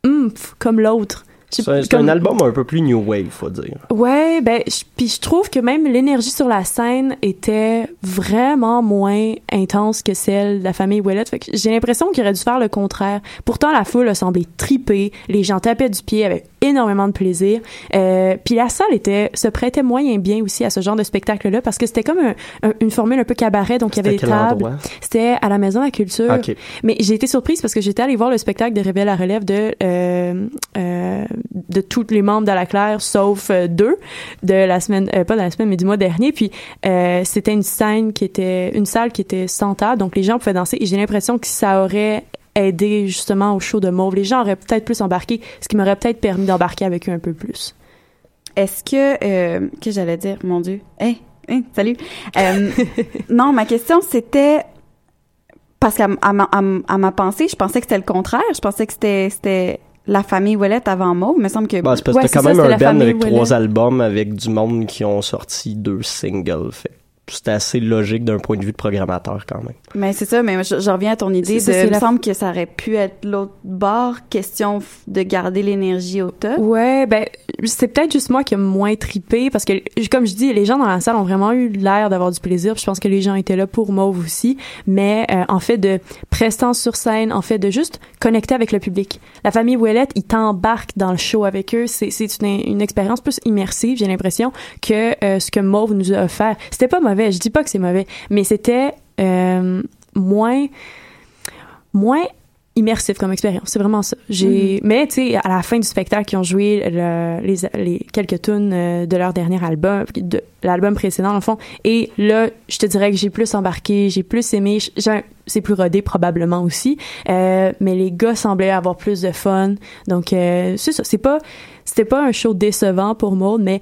oomph comme l'autre. C'est comme- un album un peu plus new wave, faut dire. Ouais, ben, puis je trouve que même l'énergie sur la scène était vraiment moins intense que celle de la famille Ouellette. Fait que j'ai l'impression qu'il aurait dû faire le contraire. Pourtant, la foule a semblé triper, les gens tapaient du pied avec énormément de plaisir. Euh, puis la salle était se prêtait moyen bien aussi à ce genre de spectacle-là parce que c'était comme un- un- une formule un peu cabaret, donc il y avait des tables. C'était à la Maison de la Culture. Ok. Mais j'ai été surprise parce que j'étais allée voir le spectacle de Réveil à la relève de euh, euh, de tous les membres de la Claire, sauf euh, deux de la semaine, euh, pas de la semaine, mais du mois dernier. Puis euh, c'était une scène qui était une salle qui était sans table, donc les gens pouvaient danser. Et j'ai l'impression que ça aurait aidé justement au show de Mauve. Les gens auraient peut-être plus embarqué, ce qui m'aurait peut-être permis d'embarquer avec eux un peu plus. Est-ce que euh, que j'allais dire? Mon dieu. Hein, hein, salut. Non, ma question c'était parce qu'à à ma, à à ma pensée, je pensais que c'était le contraire. Je pensais que c'était la famille Ouellette avant Mauve. Il me semble que Bah, c'est parce que t'as quand même un band avec trois albums avec du monde qui ont sorti deux singles. Fait c'était assez logique d'un point de vue de programmateur quand même. Mais c'est ça, mais je, je reviens à ton idée de. C'est ça, c'est Il me semble que ça aurait pu être l'autre bord, question de garder l'énergie au top. Ouais, ben c'est peut-être juste moi qui ai moins tripé parce que comme je dis, les gens dans la salle ont vraiment eu l'air d'avoir du plaisir. puis Je pense que les gens étaient là pour Mauve aussi, mais euh, en fait de prestance sur scène, en fait de juste connecter avec le public. La famille Ouellette, ils t'embarquent dans le show avec eux. C'est c'est une, une expérience plus immersive, j'ai l'impression que euh, ce que Mauve nous a offert. C'était pas mauvais, je dis pas que c'est mauvais, mais c'était euh, moins moins immersif comme expérience. C'est vraiment ça. J'ai, mais tu sais, à la fin du spectacle, ils ont joué le- les, les quelques tunes euh, de leur dernier album, de l'album précédent, en fond. Et là, je te dirais que j'ai plus embarqué, j'ai plus aimé. J'ai- c'est plus rodé probablement aussi. Euh, mais les gars semblaient avoir plus de fun. Donc, euh, c'est ça. C'est pas, c'était pas un show décevant pour Maud, mais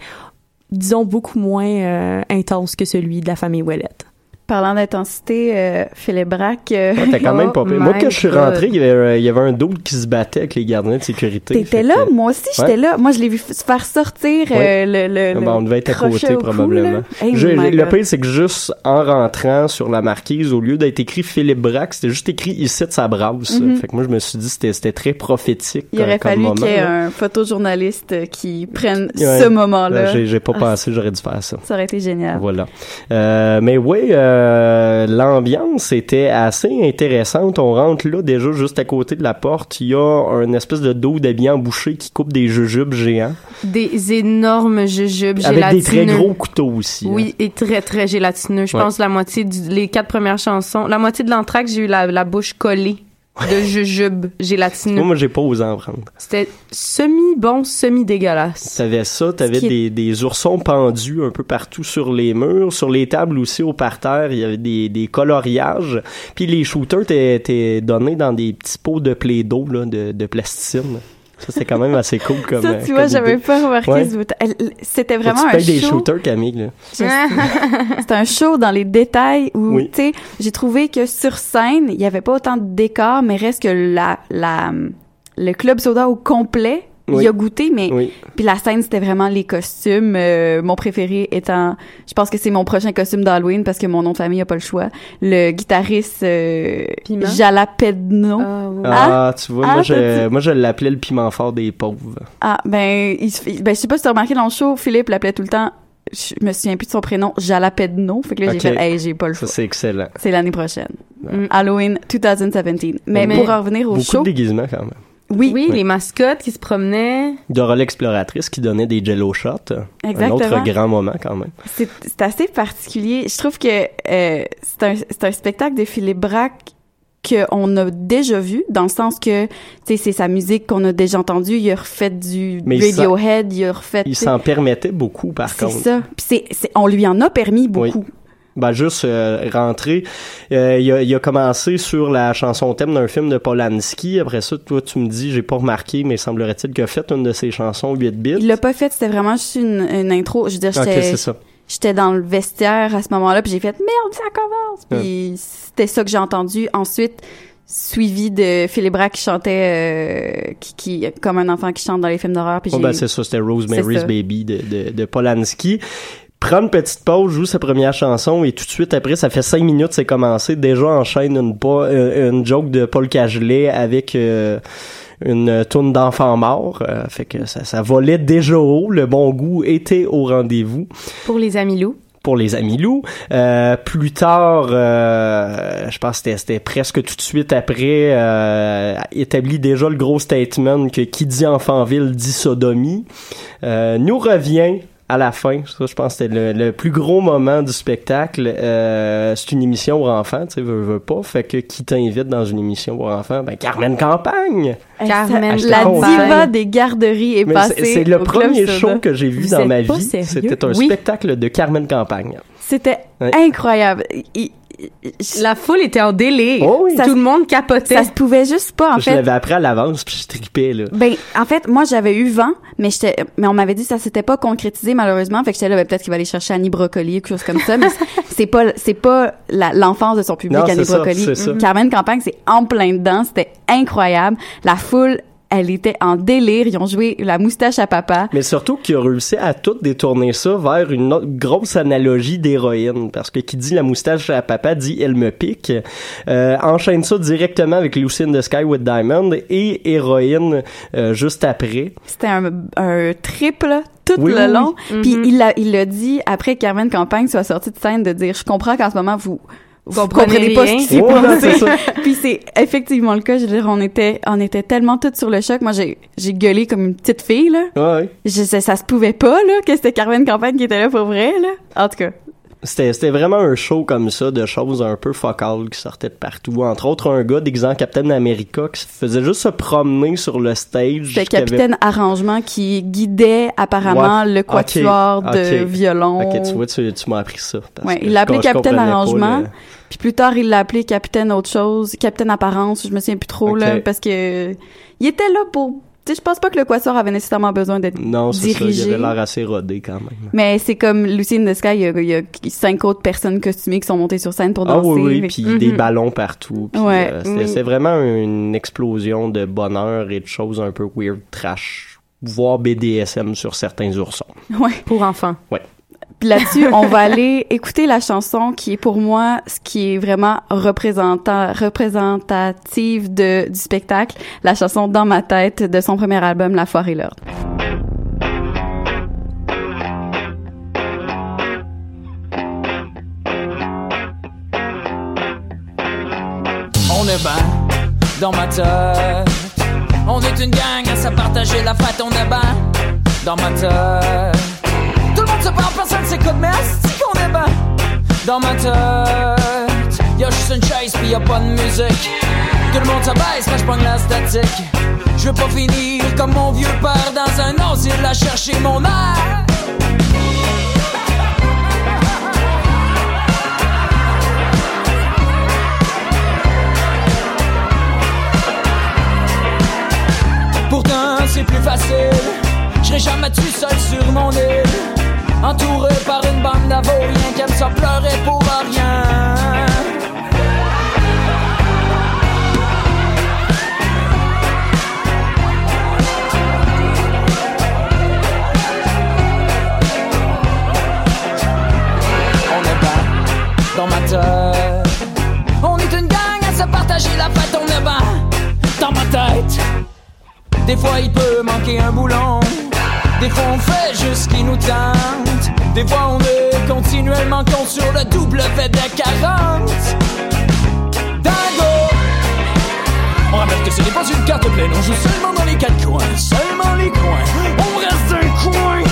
disons beaucoup moins euh, intense que celui de la famille Ouellette. Parlant d'intensité, euh, Philippe Braque. euh, t'as quand même pas. Moi, quand je suis rentré, il y avait, il y avait un doute qui se battait avec les gardiens de sécurité. T'étais là, que- moi aussi j'étais Ouais. là. Moi je l'ai vu se faire sortir euh, le, le, Ah le ben, on devait être à côté cou, probablement. Hey, Je- le pire, c'est que juste en rentrant sur la marquise, au lieu d'être écrit Philippe Braque, c'était juste écrit ici de sa brasse. Mhm. Fait que moi, je me suis dit c'était très prophétique. Il aurait fallu qu'il y ait là. un photojournaliste qui prenne Ouais. ce moment-là. Là, J'ai pas Ah, pensé, j'aurais dû faire ça. Ça aurait été génial. Voilà. Mais oui, euh, l'ambiance était assez intéressante. On rentre là déjà juste à côté de la porte. Il y a un espèce de dos d'habillé en boucher qui coupe des jujubes géants. Des énormes jujubes Avec des très gélatineux. gros couteaux aussi. hein. Oui, et très, très gélatineux. Je Ouais. pense la moitié du, les quatre premières chansons, la moitié de l'entraque, j'ai eu la, la bouche collée de jujubes gélatineux. Moi, moi j'ai pas osé en prendre. C'était semi-bon, semi-dégueulasse. T'avais ça, t'avais qui des, oursons pendus un peu partout sur les murs, sur les tables aussi au parterre, il y avait des, des coloriages. Puis les shooters étaient, donnés dans des petits pots de plaido là, de, de plasticine. Ça c'était quand même assez cool comme. ça, euh, tu vois, j'avais pas remarqué Ouais. ce bout. C'était Faut vraiment tu un payes des show? shooters, Camille. Là? C'était un show dans les détails où, Oui. tu sais, j'ai trouvé que sur scène, il y avait pas autant de décors, mais reste que la, la, le club soda au complet, Oui. y a goûté, mais Oui. puis la scène c'était vraiment les costumes. euh, mon préféré étant, je pense que c'est mon prochain costume d'Halloween parce que mon nom de famille a pas le choix. Le guitariste euh? Jalapeno. Ah, tu vois, Ah, moi, je, t'as-tu- moi je l'appelais le piment fort des pauvres. Ah, ben, il, ben, je sais pas si t'as remarqué dans le show, Philippe l'appelait tout le temps, je me souviens plus de son prénom, Jalapeno. Fait que là, j'ai fait, hey, j'ai pas le Ça choix. c'est excellent. C'est l'année prochaine. Ouais. Halloween 2017. Mais, Mais- pour en revenir au Beaucoup show, de déguisements quand même. Oui. Oui, les mascottes qui se promenaient. Dora l'exploratrice qui donnait des jello shots. Un Exactement. autre grand moment quand même. C'est c'est assez particulier. Je trouve que euh, c'est un, c'est un spectacle de Philippe Braque qu'on a déjà vu, dans le sens que, tu sais, c'est sa musique qu'on a déjà entendue. Il a refait du Mais il Radiohead, il a refait... Il s'en permettait beaucoup par C'est contre. ça. Puis c'est, c'est- on lui en a permis beaucoup. Ben juste euh, rentrer. Euh, il, a, il a commencé sur la chanson thème d'un film de Polanski. Après ça, toi, tu me dis, j'ai pas remarqué, mais semblerait-il qu'il a fait une de ses chansons 8 bits. Il l'a pas fait, c'était vraiment juste une, une intro. Je veux dire, j'étais... J'étais dans le vestiaire à ce moment-là, puis j'ai fait « Merde, ça commence! » Puis c'était ça que j'ai entendu. Ensuite, suivi de Philippe Braque qui chantait euh, qui, qui comme un enfant qui chante dans les films d'horreur. Puis Oh, ben, c'est ça, c'était Rosemary's. Baby de, de, de Polanski. Prend une petite pause, joue sa première chanson et tout de suite après, ça fait cinq minutes, c'est commencé. Déjà enchaîne une, euh, une joke de Paul Cagelet avec euh, une tourne d'enfants morts. Euh, fait que ça, ça volait déjà haut. Le bon goût était au rendez-vous Pour les amis loups. pour les amis loups. Euh, plus tard, euh, je pense que c'était- presque tout de suite après, euh, établi déjà le gros statement que qui dit enfant-ville dit sodomie. Euh, nous revient à la fin, ça je pense que c'était le, le plus gros moment du spectacle. Euh, c'est une émission pour enfants, tu sais, veux, veux pas. Fait que qui t'invite dans une émission pour enfants? Ben Carmen Campagne! Carmen la diva des garderies est Mais passée. c'est c'est le au premier show que j'ai vu Vous dans ma vie. C'était un Oui. spectacle de Carmen Campagne. C'était Ouais. incroyable. Il- La foule était en délire. Oh oui. Tout le monde capotait. Ça se pouvait juste pas, en je fait. l'avais appris à l'avance, puis je tripais, là. Ben, en fait, moi, j'avais eu vent, mais j'étais, mais on m'avait dit que ça s'était pas concrétisé, malheureusement. Fait que j'étais là, ben, peut-être qu'il va aller chercher Annie Brocoli, quelque chose comme ça, mais c'est pas, c'est pas l'enfance de son public, Non, Annie Brocoli. c'est ça. Carmen Campagne, c'est en plein dedans. C'était incroyable. La foule, elle était en délire. Ils ont joué la moustache à papa. Mais surtout qu'il a réussi à tout détourner ça vers une autre grosse analogie d'héroïne. Parce que qui dit la moustache à papa dit elle me pique. Euh, enchaîne ça directement avec Lucy in the Sky with Diamond et héroïne euh, juste après. C'était un, un trip, là, tout Oui, le long. oui. Puis Mhm. il l'a, il l'a dit après que Carmen Campagne soit sortie de scène de dire, je comprends qu'en ce moment, vous, vous Comprenez comprenez pas ce qui s'est passé. Puis c'est effectivement le cas. Je veux dire, on était, on était tellement toutes sur le choc. Moi, j'ai, j'ai gueulé comme une petite fille, là. Ouais. Je, ça, ça se pouvait pas, là, que c'était Carmen Campagne qui était là pour vrai, là. En tout cas. C'était, c'était vraiment un show comme ça de choses un peu focales qui sortaient de partout. Entre autres, un gars déguisé en Captain America qui faisait juste se promener sur le stage. C'était avait- Capitaine Arrangement qui guidait apparemment Ouais. le quatuor de violon. Ok, tu vois, tu, tu m'as appris ça. parce Ouais, que il l'a je- appelé je Capitaine pas Arrangement. Puis plus tard, il l'a appelé Capitaine autre chose, Capitaine Apparence, je me souviens plus trop là, parce que il était là pour. Tu sais, je pense pas que le Quatuor avait nécessairement besoin d'être Non, c'est ça. Il avait l'air assez rodé quand même. Mais c'est comme Lucy in the Sky, il y, a, il y a cinq autres personnes costumées qui sont montées sur scène pour Ah danser. oui, oui, Fait- puis des Mhm. ballons partout. puis, Ouais, euh, oui. c'est vraiment une explosion de bonheur et de choses un peu weird, trash, voire BDSM sur certains oursons. Ouais. Pour enfants. Ouais. Là-dessus, on va aller écouter la chanson qui est pour moi ce qui est vraiment représentant, représentative du spectacle, la chanson Dans ma tête de son premier album La Foire et l'Ordre. On est ben dans ma tête. On est une gang à se partager la fête. On est ben dans ma tête. Se parle, personne s'écoute, mais est qu'on est ben dans ma tête? Y'a juste une chaise pis y'a pas de musique. Tout le monde se baisse quand j'pogne la statique. Je veux pas finir comme mon vieux père dans un asile à chercher mon air. Pourtant c'est plus facile Je serai jamais tout seul sur mon île Entouré par une bande d'avoyens Qui aiment ça pleurer pour rien. On est pas dans ma tête. On est une gang à se partager la fête On est pas dans ma tête. Des fois il peut manquer un boulon. Des fois on fait juste ce qui nous tente. Des fois on est continuellement con sur le double fait de 40. Dingo! On rappelle que ce n'est pas une carte pleine, on joue seulement dans les quatre coins, seulement les coins. On reste un coin.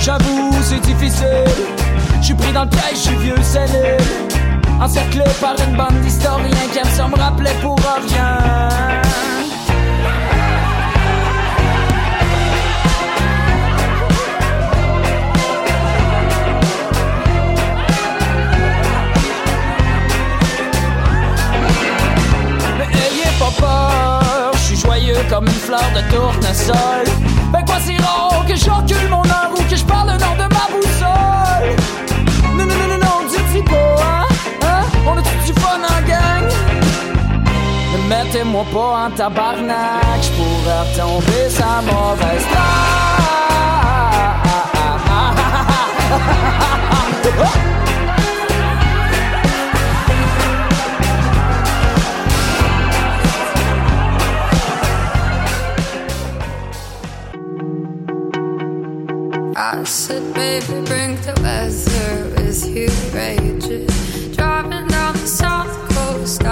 J'avoue, c'est difficile. Je suis pris dans le piège, je suis vieux cellule. Encerclé par une bande d'historiens qui aiment ça me rappeler pour rien. De tournesol. Ben quoi c'est rare que j'encule mon heure ou que je parle le de ma boussole. Non, non, non, non, non, dis pas, hein, hein, on a tout du fun en gang. Ne mettez-moi pas en tabarnak, je pourrais retomber sa mauvaise trace. I said, baby, bring the weather with you, rages. Driving down the south coast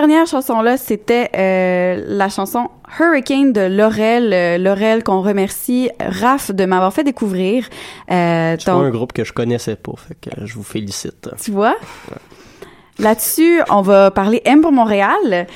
dernière chanson-là, c'était euh, la chanson Hurricane de Laurel. Euh, Laurel qu'on remercie Raph de m'avoir fait découvrir. Euh, ton- un groupe que je connaissais pas, fait que je vous félicite. Tu vois? Là-dessus, on va parler M pour Montréal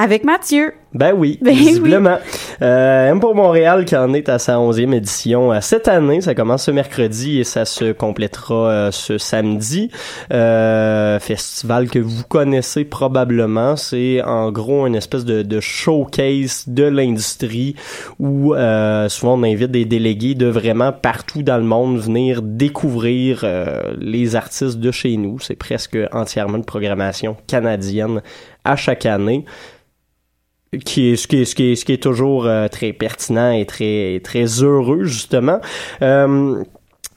avec Mathieu. Ben oui, Ben visiblement. Euh, M pour Montréal qui en est à sa 11e édition cette année. Ça commence ce mercredi et ça se complétera euh, ce samedi. Euh, festival que vous connaissez probablement. C'est en gros une espèce de, de showcase de l'industrie où euh, souvent on invite des délégués de vraiment partout dans le monde venir découvrir euh, les artistes de chez nous. C'est presque entièrement une programmation canadienne à chaque année qui est ce qui est ce qui est, ce qui est toujours euh, très pertinent et très très heureux justement. Euh,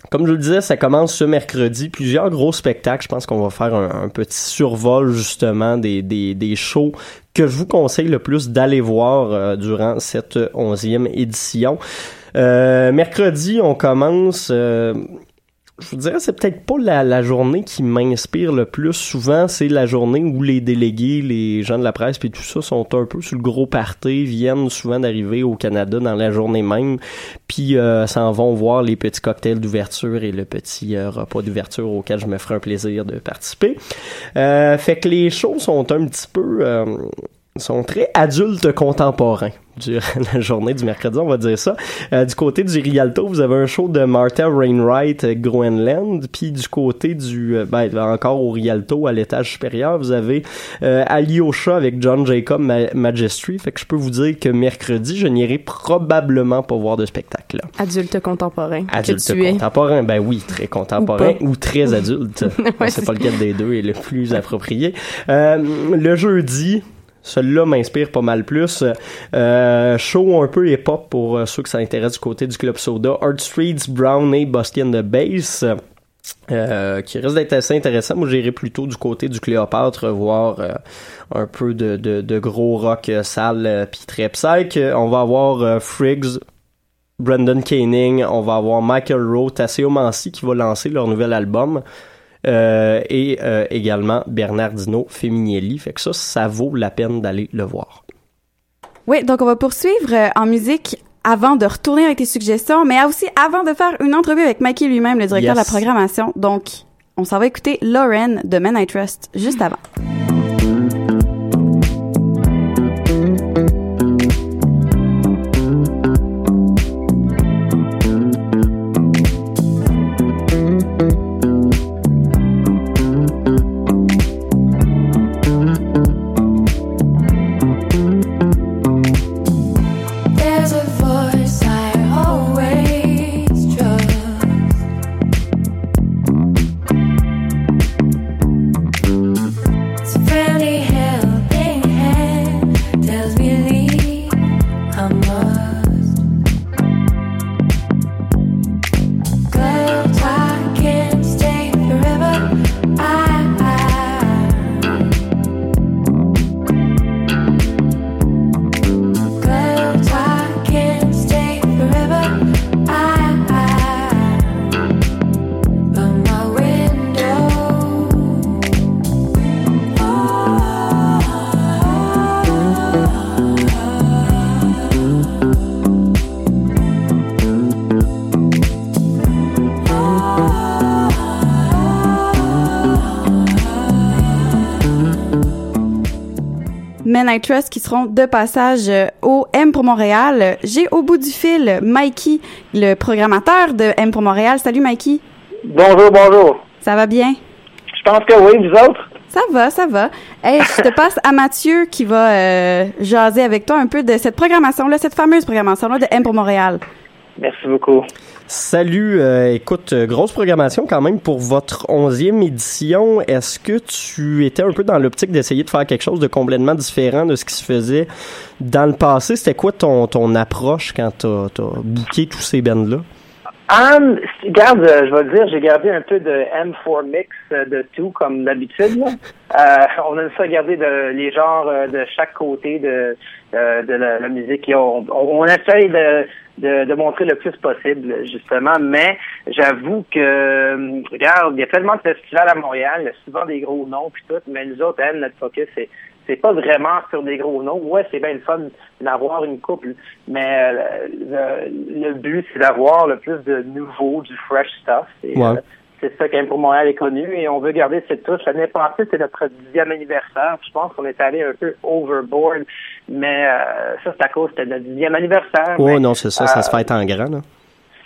comme je le disais, ça commence ce mercredi. Plusieurs gros spectacles. Je pense qu'on va faire un, petit survol justement des, des, des shows que je vous conseille le plus d'aller voir euh, durant cette onzième édition. Euh, mercredi, on commence. Euh, je vous dirais, c'est peut-être pas la, la journée qui m'inspire le plus. Souvent, c'est la journée où les délégués, les gens de la presse puis tout ça sont un peu sur le gros party, viennent souvent d'arriver au Canada dans la journée même, puis euh, s'en vont voir les petits cocktails d'ouverture et le petit euh, repas d'ouverture auquel je me ferai un plaisir de participer. Euh, fait que les shows sont un petit peu... sont très adultes contemporains durant la journée du mercredi, on va dire ça. Euh, du côté du Rialto, vous avez un show de Martha Wainwright euh, Groenland, puis du côté du, euh, ben, encore au Rialto, à l'étage supérieur, vous avez euh, Alyosha avec John Jacob Ma- Magistry. Fait que je peux vous dire que mercredi, je n'irai probablement pas voir de spectacle. Adulte contemporain. Adulte que tu es. contemporain, ben oui, très contemporain Ou très adulte. Ouais, On sait c'est- pas lequel des deux est le plus approprié. Euh, le jeudi, celui-là m'inspire pas mal plus. Euh, show un peu hip-hop pour euh, ceux que ça intéresse du côté du Club Soda. Art Streets, Brown et the Bass. Euh, qui risque d'être assez intéressant. Moi, j'irai plutôt du côté du Cléopâtre voir euh, un peu de, de, de gros rock euh, sale puis très psych. On va avoir Friggs, Brendan Caning, on va avoir Michael Rowe, Tasseo Mansi qui va lancer leur nouvel album. Euh, et euh, également Bernardino Feminielli. Fait que ça, ça vaut la peine d'aller le voir. Oui, donc on va poursuivre euh, en musique avant de retourner avec tes suggestions, mais aussi avant de faire une entrevue avec Mikey lui-même, le directeur Yes. de la programmation. Donc, on s'en va écouter Lauren de Men I Trust juste avant. Trust qui seront de passage euh, au M pour Montréal. J'ai au bout du fil Mikey, le programmateur de M pour Montréal. Salut Mikey. Bonjour, bonjour. Ça va bien? Je pense que oui, vous autres? Ça va, ça va. Hey, je te passe à Mathieu qui va euh, jaser avec toi un peu de cette programmation-là, cette fameuse programmation-là de M pour Montréal. Merci beaucoup. Salut, euh, écoute, euh, grosse programmation quand même pour votre onzième édition. Est-ce que tu étais un peu dans l'optique d'essayer de faire quelque chose de complètement différent de ce qui se faisait dans le passé? C'était quoi ton, ton approche quand t'as as booké tous ces bands-là? Regarde, euh, je vais le dire, j'ai gardé un peu de M4 mix euh, de tout, comme d'habitude. Euh, on aime ça garder de, les genres de chaque côté de, de la, la musique. Et on, on, on essaye de, de, de montrer le plus possible, justement. Mais j'avoue que, regarde, il y a tellement de festivals à Montréal, il y a souvent des gros noms puis tout, mais nous autres, Anne, notre focus, c'est c'est pas vraiment sur des gros noms. Ouais, c'est bien le fun d'avoir une couple, mais euh, le, le but, c'est d'avoir le plus de nouveau, du fresh stuff. Et, Ouais. euh, c'est ça pour Montréal est connu et on veut garder cette touche. L'année passée, c'était notre dixième anniversaire. Je pense qu'on est allé un peu overboard, mais euh, ça, c'est à cause de notre dixième anniversaire. Oh Mais, non, c'est ça, ça se euh, fait en grand. Là.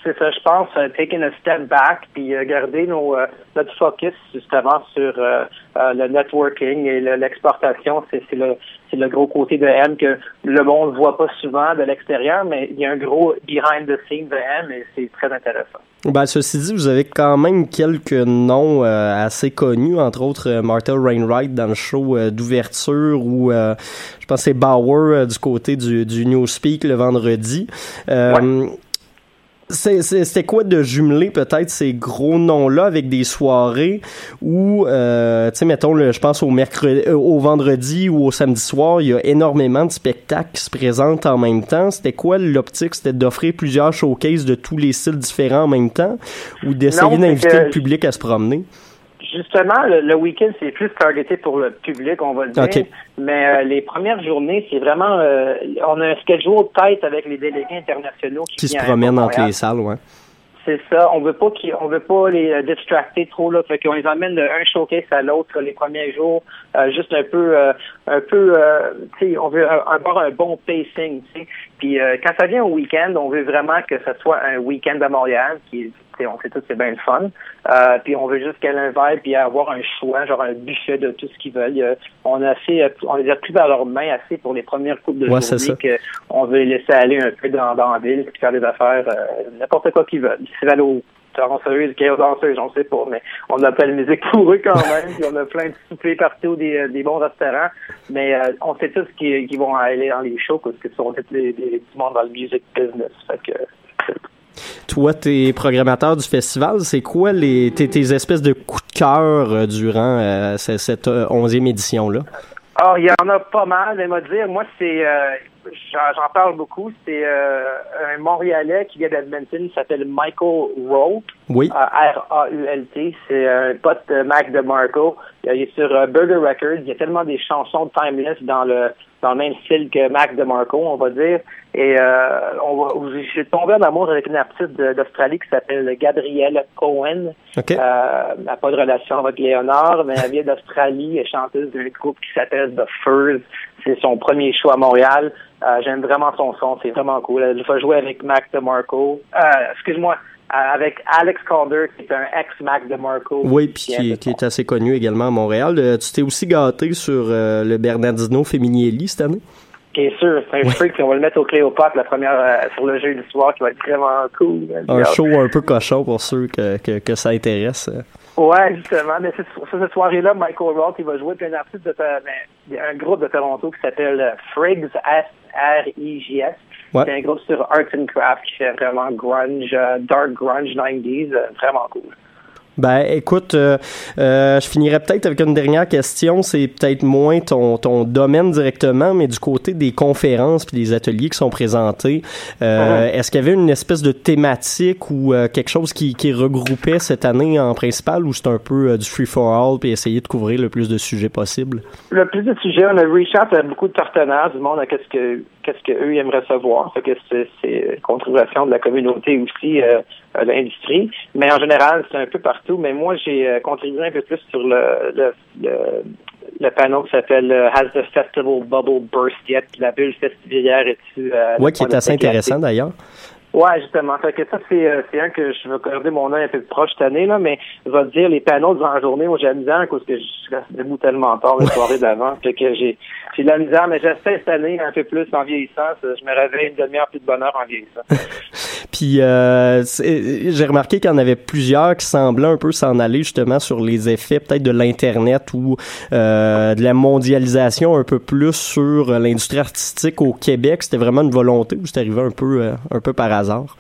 C'est ça, je pense, euh, taking a step back, puis euh, garder nos, euh, notre focus justement sur euh, euh, le networking et le- l'exportation. C'est c'est le, gros côté de M que le monde ne voit pas souvent de l'extérieur, mais il y a un gros behind the scenes de M et c'est très intéressant. Ben, ceci dit, vous avez quand même quelques noms euh, assez connus, entre autres euh, Martha Wainwright dans le show euh, d'ouverture ou je pense que c'est Bauer du côté du, du Newspeak le vendredi. C'était quoi de jumeler peut-être ces gros noms-là avec des soirées où, euh, tu sais, mettons, le- je pense au mercredi, euh, au vendredi ou au samedi soir, il y a énormément de spectacles qui se présentent en même temps. C'était quoi l'optique? C'était d'offrir plusieurs showcases de tous les styles différents en même temps ou d'essayer d'inviter que- le public à se promener? Justement, le, le week-end, c'est plus targeté pour le public, on va le dire. Mais euh, les premières journées, c'est vraiment... euh, on a un schedule tête avec les délégués internationaux qui, Qui se promènent entre les salles, ouais. C'est ça. On veut pas qu'ils, on veut pas les euh, distracter trop là. Fait qu'on les emmène d'un showcase à l'autre les premiers jours, euh, juste un peu, euh, un peu, euh, tu sais, on veut avoir un bon pacing, tu sais. Puis euh, quand ça vient au week-end, on veut vraiment que ce soit un week-end à Montréal, qui, on sait tous c'est bien le fun. Euh, puis on veut juste qu'elle ait un vibe puis avoir un choix, genre un buffet de tout ce qu'ils veulent. Euh, on a assez, euh, on les a pris dans leurs mains assez pour les premières coupes de Ouais, journée ça. que on veut les laisser aller un peu dans, dans la ville puis faire des affaires, euh, n'importe quoi qu'ils veulent. C'est au danseuse, on sait pas, mais on a plein de musique pour eux quand même, puis on a plein de soupers partout, des, euh, des bons restaurants, mais euh, on sait tous qu'ils vont aller dans les shows parce que ce sont tous les, les, du monde dans le music business. Fait que, Toi, t'es programmateur du festival. C'est quoi les tes, tes espèces de coups de cœur euh, durant euh, ce- cette euh, onzième édition-là? Ah, il y en a pas mal, mais moi dire, moi c'est euh, j'en parle beaucoup, c'est euh, un Montréalais qui vient d'Edmonton, il s'appelle Michael Rowe. Oui. Euh, R-A-U-L-T, c'est un pote de Mac DeMarco. Il est sur euh, Burger Records, il y a tellement des chansons timeless dans le dans le même style que Mac DeMarco, on va dire. Et euh, on va, j'ai tombé en amour avec une artiste d'Australie qui s'appelle Gabrielle Cohen. OK. Euh, elle n'a pas de relation avec Léonard, mais elle vient d'Australie, elle est chanteuse d'un groupe qui s'appelle The Furs. C'est son premier show à Montréal. Euh, J'aime vraiment son son, c'est vraiment cool. Elle va jouer avec Mac DeMarco. Euh, excuse-moi, euh, avec Alex Calder, qui est un ex-Mac DeMarco. Oui, puis qui, qui est assez connu également à Montréal. Euh, tu t'es aussi gâté sur euh, le Bernardino Feminielli cette année? Bien sûr, c'est un freak, puis on va le mettre au Cléopâtre, la première euh, sur le jeu du soir, qui va être vraiment cool. Un show un peu cochon pour ceux que, que, que ça intéresse. euh. Ouais, justement. Mais c'est sur cette soirée-là, Michael Roth, il va jouer, puis un artiste de ben, un groupe de Toronto qui s'appelle euh, Friggs, Ouais. C'est un groupe sur Arts and Craft qui fait vraiment grunge, euh, dark grunge 90s, euh, vraiment cool. Ben, écoute, euh, euh, je finirais peut-être avec une dernière question. C'est peut-être moins ton, ton domaine directement, mais du côté des conférences puis des ateliers qui sont présentés, euh, Mhm. est-ce qu'il y avait une espèce de thématique ou euh, quelque chose qui, qui regroupait cette année en principal ou c'est un peu euh, du free for all puis essayer de couvrir le plus de sujets possible? Le plus de sujets, on a reach out à beaucoup de partenaires du monde à qu'est-ce que qu'est-ce que eux aimeraient savoir. Fait que c'est c'est une contribution de la communauté aussi, euh, l'industrie. Mais en général, c'est un peu partout. Mais moi, j'ai euh, contribué un peu plus sur le le, le, le panneau qui s'appelle euh, Has the Festival Bubble Burst Yet? Puis La bulle festivalière est-tu euh, Ouais, qui est assez intéressant d'ailleurs. Ouais, justement. Fait que ça, c'est, euh, c'est un que je vais garder mon œil un peu plus proche cette année, là, mais je vais te dire, les panneaux durant la journée, moi, j'ai la misère, à cause que je reste debout tellement tard la soirée d'avant. Fait que j'ai, j'ai de la misère, mais j'essaie cette année un peu plus en vieillissant. Je me réveille une demi-heure plus de bonheur en vieillissant. Puis euh, j'ai remarqué qu'il y en avait plusieurs qui semblaient un peu s'en aller justement sur les effets peut-être de l'internet ou euh, de la mondialisation un peu plus sur l'industrie artistique au Québec. C'était vraiment une volonté ou c'est arrivé un peu euh, un peu par hasard?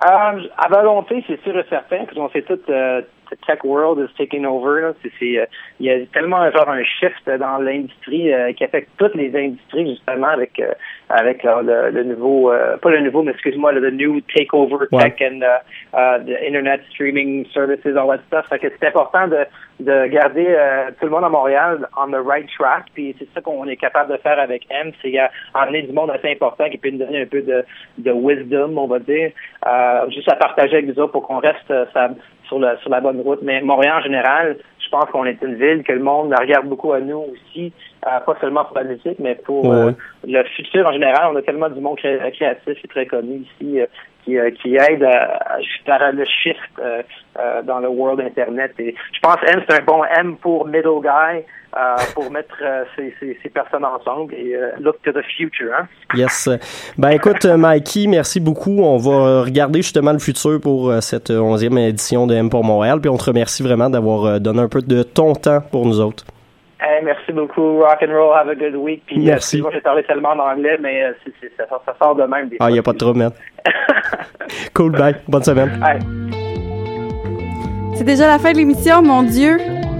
À volonté, c'est sûr et certain, parce qu'on euh, the tech world is taking over. Là. C'est, c'est, euh, il y a tellement genre un shift dans l'industrie euh, qui affecte toutes les industries justement avec euh, avec le, le nouveau, pas le nouveau, mais excuse-moi, le, new takeover Ouais. tech and uh, uh, the internet streaming services, all that stuff. Fait que c'est important de de garder euh, tout le monde à Montréal on the right track. Puis c'est ça qu'on est capable de faire avec M, c'est euh, emmener du monde assez important qui peut nous donner un peu de, de wisdom, on va dire, euh, juste à partager avec nous autres pour qu'on reste ça- sur, la sur la bonne route. Mais Montréal en général, je pense qu'on est une ville que le monde regarde beaucoup à nous aussi, euh, pas seulement pour la musique, mais pour euh, le futur en général. On a tellement du monde cré- créatif et très connu ici euh, qui, qui aide à, à faire le shift euh, euh, dans le world Internet. Et je pense M, c'est un bon M pour middle guy, euh, pour mettre euh, ces, ces, ces personnes ensemble et euh, look to the future. Hein? Yes. Ben écoute, Mikey, merci beaucoup. On va regarder justement le futur pour cette euh, onzième édition de M pour Montréal. Puis on te remercie vraiment d'avoir donné un peu de ton temps pour nous autres. Hey, merci beaucoup. Rock and roll. Have a good week. Puis, euh, Merci. Moi, j'ai parlé tellement en anglais, mais euh, ça, ça sort de même des Ah, il n'y a pas de trouble, man. cool, bye. Bonne semaine. Hey. C'est déjà la fin de l'émission, mon Dieu.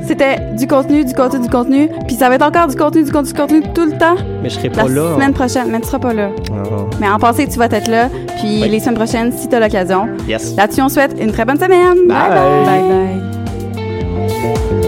C'était du contenu, du contenu, du contenu. Puis ça va être encore du contenu, du contenu, du contenu tout le temps. Mais je serai La pas là. semaine prochaine, mais tu seras pas là. Oh. Mais en passé, tu vas être là. Puis Oui. les semaines prochaines, si tu as l'occasion. Yes. Là-dessus, on souhaite une très bonne semaine. Bye. bye. bye.